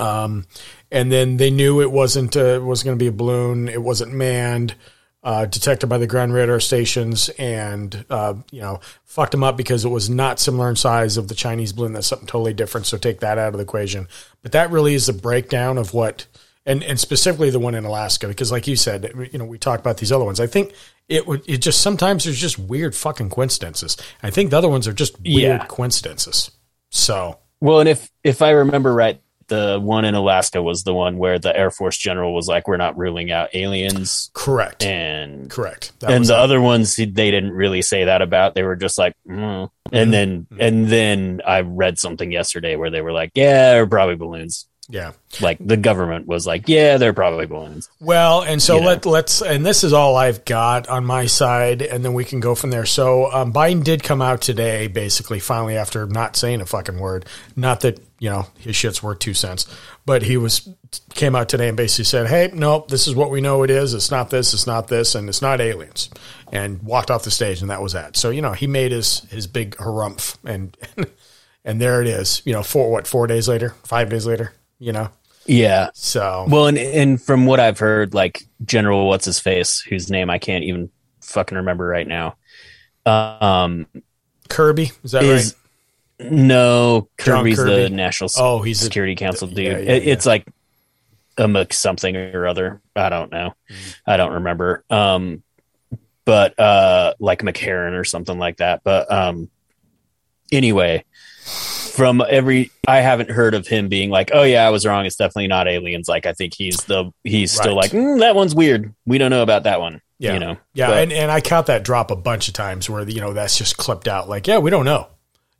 Um, and then they knew it wasn't uh, it wasn't going to be a balloon. It wasn't manned. Uh, detected by the ground radar stations, and uh, you know fucked them up because it was not similar in size of the Chinese balloon. That's something totally different. So take that out of the equation. But that really is a breakdown of what, and and specifically the one in Alaska, because like you said, you know we talked about these other ones. I think it would it just sometimes there's just weird fucking coincidences. I think the other ones are just weird Yeah. coincidences. So Well, and if if I remember right, the one in Alaska was the one where the Air Force general was like, "We're not ruling out aliens," correct, and correct. That and the it. other ones they didn't really say that about. They were just like, mm. and then and then I read something yesterday where they were like, "Yeah, they're probably balloons." Yeah. Like the government was like, "Yeah, they're probably balloons." Well, and so You know. let let's and this is all I've got on my side, and then we can go from there. So um, Biden did come out today, basically, finally after not saying a fucking word. Not that you know his shit's worth two cents, but he was came out today and basically said, "Hey, nope, this is what we know it is. It's not this. It's not this, and it's not aliens." And walked off the stage, and that was that. So you know he made his his big harumph, and and there it is. You know, four what four days later, five days later. You know, Yeah. so Well, and and from what I've heard, like General what's his face, whose name I can't even fucking remember right now. Um, Kirby is that is right? no Kirby's Kirby? the National Oh, he's a- Security Council dude. yeah, yeah, It- It's like a mix something or other. I don't know. I don't remember. Um, but uh, like McCarran or something like that. But um, anyway, from every, I haven't heard of him being like, "Oh yeah, I was wrong. It's definitely not aliens." Like I think he's the he's still like, mm, "That one's weird. We don't know about that one." Yeah. you know. Yeah, But- and, and I count that drop a bunch of times where you know that's just clipped out. Like, yeah, we don't know.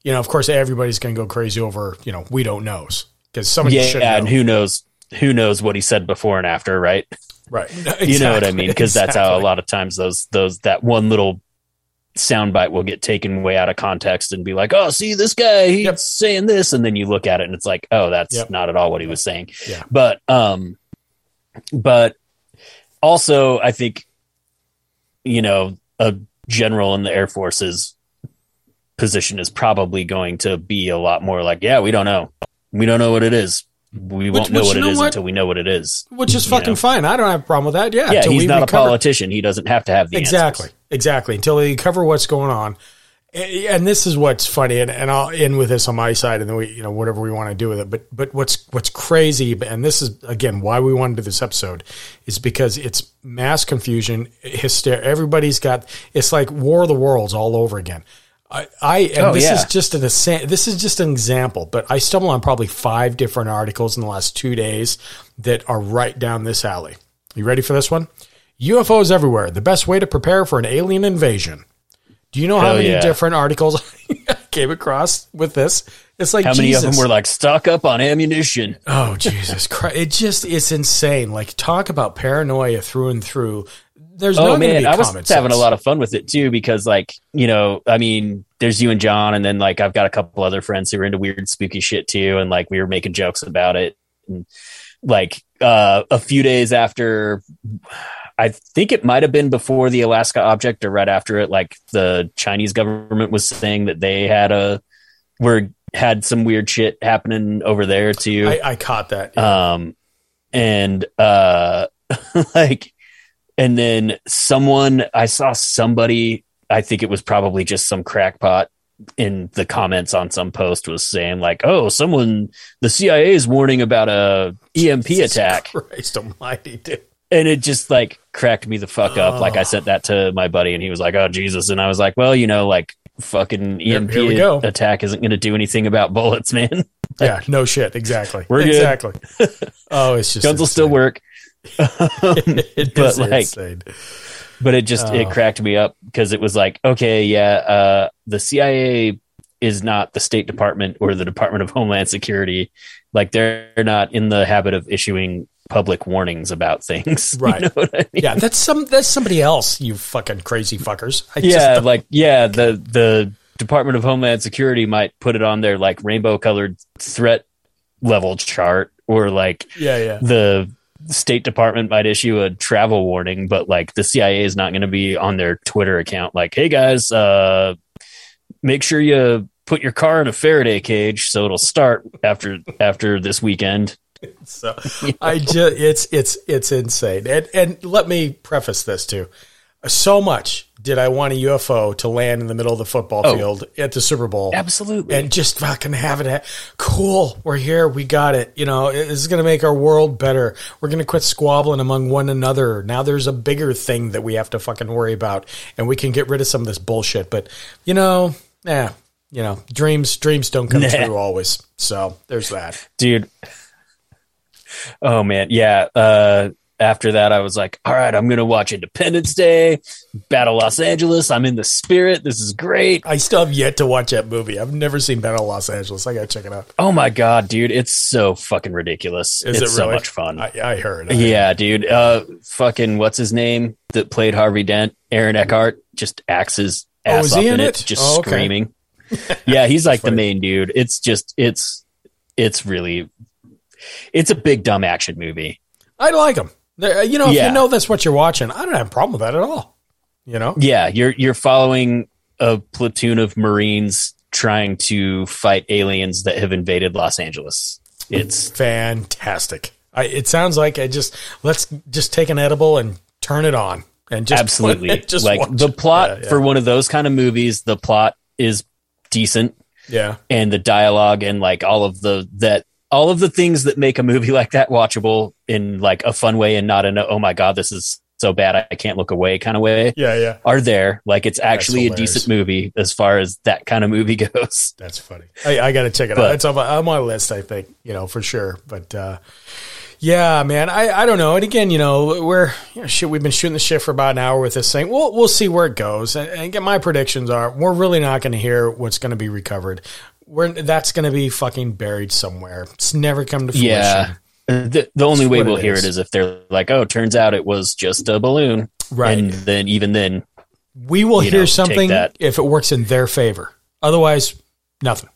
You know, of course, everybody's going to go crazy over you know we don't knows because somebody yeah, should know. and who knows? Who knows what he said before and after, right? right? you know what I mean? Because that's how a lot of times those those that one little soundbite will get taken way out of context and be like, "Oh, see this guy, he's Yep. saying this," and then you look at it and it's like, "Oh, that's Yep. not at all what he was saying." Yeah. But um, but also I think you know a general in the Air Force's position is probably going to be a lot more like, "Yeah, we don't know, we don't know what it is." We won't know which what it know is what? until we know what it is. which is fucking know. fine. I don't have a problem with that. Yeah, Yeah, he's not recover- a politician. He doesn't have to have the Exactly, answers. Exactly. Until they cover what's going on. And this is what's funny, and, and I'll end with this on my side, and then we, you know, whatever we want to do with it. But, but what's what's crazy, and this is again why we wanted to do this episode, is because it's mass confusion, hysteria. Everybody's got it's like War of the Worlds all over again. I, I and Oh, this yeah. is just an this is just an example, but I stumbled on probably five different articles in the last two days that are right down this alley. You ready for this one? UFOs everywhere. The best way to prepare for an alien invasion. Do you know how many yeah. different articles I came across with this? It's like How many Jesus. of them were like stock up on ammunition? Oh Jesus Christ! It just it's insane. Like talk about paranoia through and through. There's Oh no man, I was having a lot of fun with it too because like you know, I mean, there's you and John, and then like I've got a couple other friends who are into weird, spooky shit too, and like we were making jokes about it. And like uh, a few days after, I think it might have been before the Alaska object or right after it. Like the Chinese government was saying that they had a were had some weird shit happening over there too. I, I caught that. um and uh like and then someone i saw somebody i think it was probably just some crackpot in the comments on some post was saying like, "Oh, someone the CIA is warning about a EMP Jesus attack," Christ Almighty, dude. And it just like cracked me the fuck up. Like I sent that to my buddy, and he was like, "Oh Jesus," and I was like, "Well, you know, like." Fucking EMP attack isn't going to do anything about bullets, man. Yeah, no shit. Exactly. We're good. exactly. Oh, it's just Guns will still work. It but, like, insane. but it just it Oh. cracked me up because it was like okay yeah uh the cia is not the state department or the department of homeland security like they're not in the habit of issuing public warnings about things You Right. know what I mean? Yeah, that's some that's somebody else. You fucking crazy fuckers. I yeah like yeah the the department of homeland security might put it on their like rainbow colored threat level chart or like yeah, yeah. the State Department might issue a travel warning, but like the CIA is not going to be on their Twitter account like, "Hey guys, uh, make sure you put your car in a Faraday cage so it'll start after after this weekend." So I just it's it's it's insane. And and let me preface this too. So much did I want a UFO to land in the middle of the football Oh. field at the Super Bowl. Absolutely. And just fucking have it. ha- Cool. We're here. We got it. You know, this is going to make our world better. We're going to quit squabbling among one another. Now there's a bigger thing that we have to fucking worry about and we can get rid of some of this bullshit. But, you know, yeah, you know, dreams, dreams don't come Nah. true always. So there's that. dude. Oh man, yeah. Uh, after that, I was like, "All right, I'm gonna watch Independence Day, Battle Los Angeles. I'm in the spirit. This is great." I still have yet to watch that movie. I've never seen Battle Los Angeles. I got to check it out. Oh my god, dude, it's so fucking ridiculous. Is it's it so much fun. I, I heard. yeah, dude. Uh, fucking what's his name that played Harvey Dent? Aaron Eckhart just acts his Oh, ass is off he in, in it, it? just Oh, okay. screaming. yeah, he's like the main dude. It's just it's it's really it's a big dumb action movie. I like them. Uh, you know, if Yeah. you know that's what you're watching, I don't have a problem with that at all. You know? Yeah, you're you're following a platoon of Marines trying to fight aliens that have invaded Los Angeles. It's Fantastic. I, it sounds like I just let's just take an edible and turn it on and just absolutely just like the it. plot Yeah, yeah. for one of those kind of movies. The plot is decent. yeah. and the dialogue and like all of the that all of the things that make a movie like that watchable in like a fun way and not in a oh my god this is so bad I can't look away kind of way Yeah, yeah. are there like it's actually a decent movie as far as that kind of movie goes That's funny. I, I got to check it out. It's on my, on my list, I think, you know, for sure. But, uh, yeah, man, I, I don't know. And again, you know, we're, you know, shit, we've been shooting the shit for about an hour with this thing. We'll, we'll see where it goes. And, and again, my predictions are we're really not going to hear what's going to be recovered. We're, that's going to be fucking buried somewhere. It's never come to fruition. yeah the, the only way we'll it hear is. it is if they're like oh turns out it was just a balloon Right. and then even then We will hear know, something if it works in their favor. Otherwise, nothing.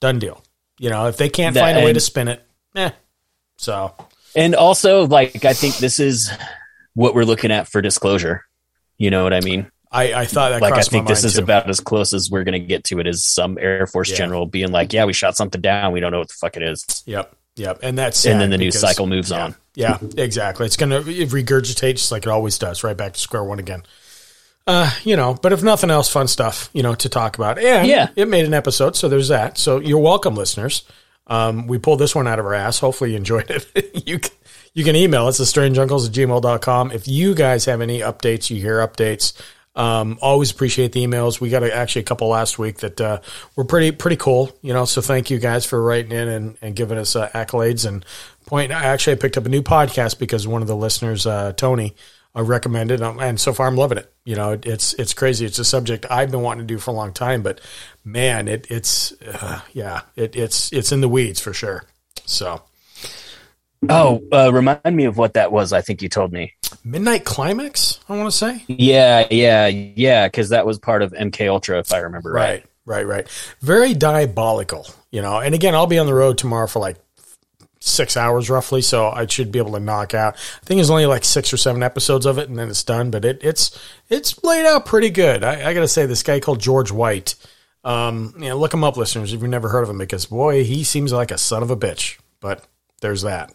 Done deal. You know, if they can't That- find a way to spin it, eh. So, and also like I think this is what we're looking at for disclosure you know what I mean I, I thought that like I think this is too. about as close as we're going to get to it as some Air Force Yeah. general being like, "Yeah, we shot something down. We don't know what the fuck it is," Yep, yep, and that's and then the news cycle moves yeah, on. Yeah, exactly. It's going to regurgitate just like it always does, right back to square one again. Uh, you know, but if nothing else, fun stuff, you know, to talk about. And Yeah. it made an episode, so there's that. So you're welcome, listeners. Um, we pulled this one out of our ass. Hopefully you enjoyed it. you can, you can email us at strangeuncles at gmail.com. If you guys have any updates, you hear updates, um, always appreciate the emails. We got a, actually a couple last week that uh, were pretty pretty cool, you know. So thank you guys for writing in and, and giving us uh, accolades and point. I actually picked up a new podcast because one of the listeners, uh, Tony, uh, recommended, um, and so far I'm loving it. You know, it, it's it's crazy. It's a subject I've been wanting to do for a long time, but man, it it's uh, yeah, it, it's it's in the weeds for sure. So Oh, uh, remind me of what that was. I think you told me. midnight climax, I want to say. Yeah, yeah, yeah. Because that was part of MK Ultra, if I remember right. Right, right, right. Very diabolical, you know. And again, I'll be on the road tomorrow for like six hours roughly, so I should be able to knock out. I think there's only like six or seven episodes of it, and then it's done. But it, it's it's laid out pretty good. I, I got to say, this guy called George White. Um, you know, look him up, listeners, if you've never heard of him, because boy, he seems like a son of a bitch. But there's that.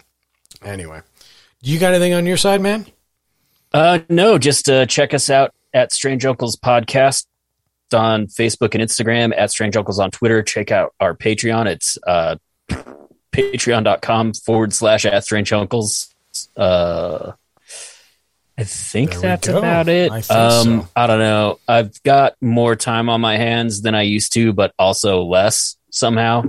Anyway, do you got anything on your side, man? Uh, no, just uh, check us out at Strange Uncles Podcast on Facebook and Instagram, at Strange Uncles on Twitter. Check out our Patreon. It's uh, patreon.com forward slash at Strange Uncles. Uh, I think There that's about it. I um, so. I don't know. I've got more time on my hands than I used to, but also less somehow.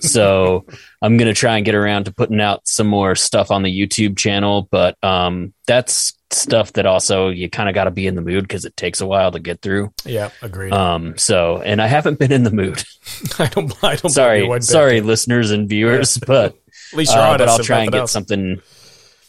so I'm gonna try and get around to putting out some more stuff on the YouTube channel. But um, that's stuff that also you kind of got to be in the mood because it takes a while to get through. Yeah, agreed. Um, so and I haven't been in the mood. I don't. I don't. sorry, sorry, listeners and viewers, but At least you're uh, honest. but I'll try and get else. something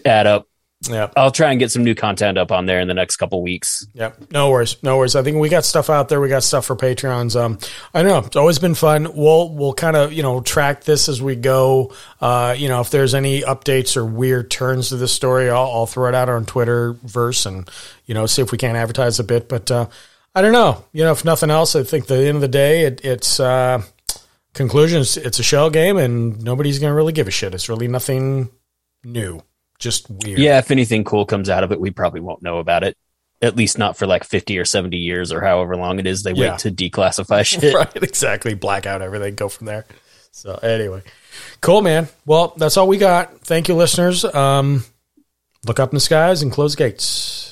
add up. Yeah. I'll try and get some new content up on there in the next couple weeks. Yep. No worries. No worries. I think we got stuff out there. We got stuff for Patreons. Um, I don't know. It's always been fun. We'll, we'll kind of, you know, track this as we go. Uh, you know, if there's any updates or weird turns to this story, I'll, I'll throw it out on Twitter verse and, you know, see if we can't advertise a bit. But, uh, I don't know. You know, if nothing else, I think at the end of the day, it, it's, uh, conclusions. It's a shell game and nobody's going to really give a shit. It's really nothing new just weird. Yeah, if anything cool comes out of it, we probably won't know about it. At least not for like 50 or 70 years or however long it is they yeah. wait to declassify shit. right, exactly. Black out everything, go from there. So, anyway, cool, man. Well, that's all we got. Thank you, listeners. Um, look up in the skies and close gates.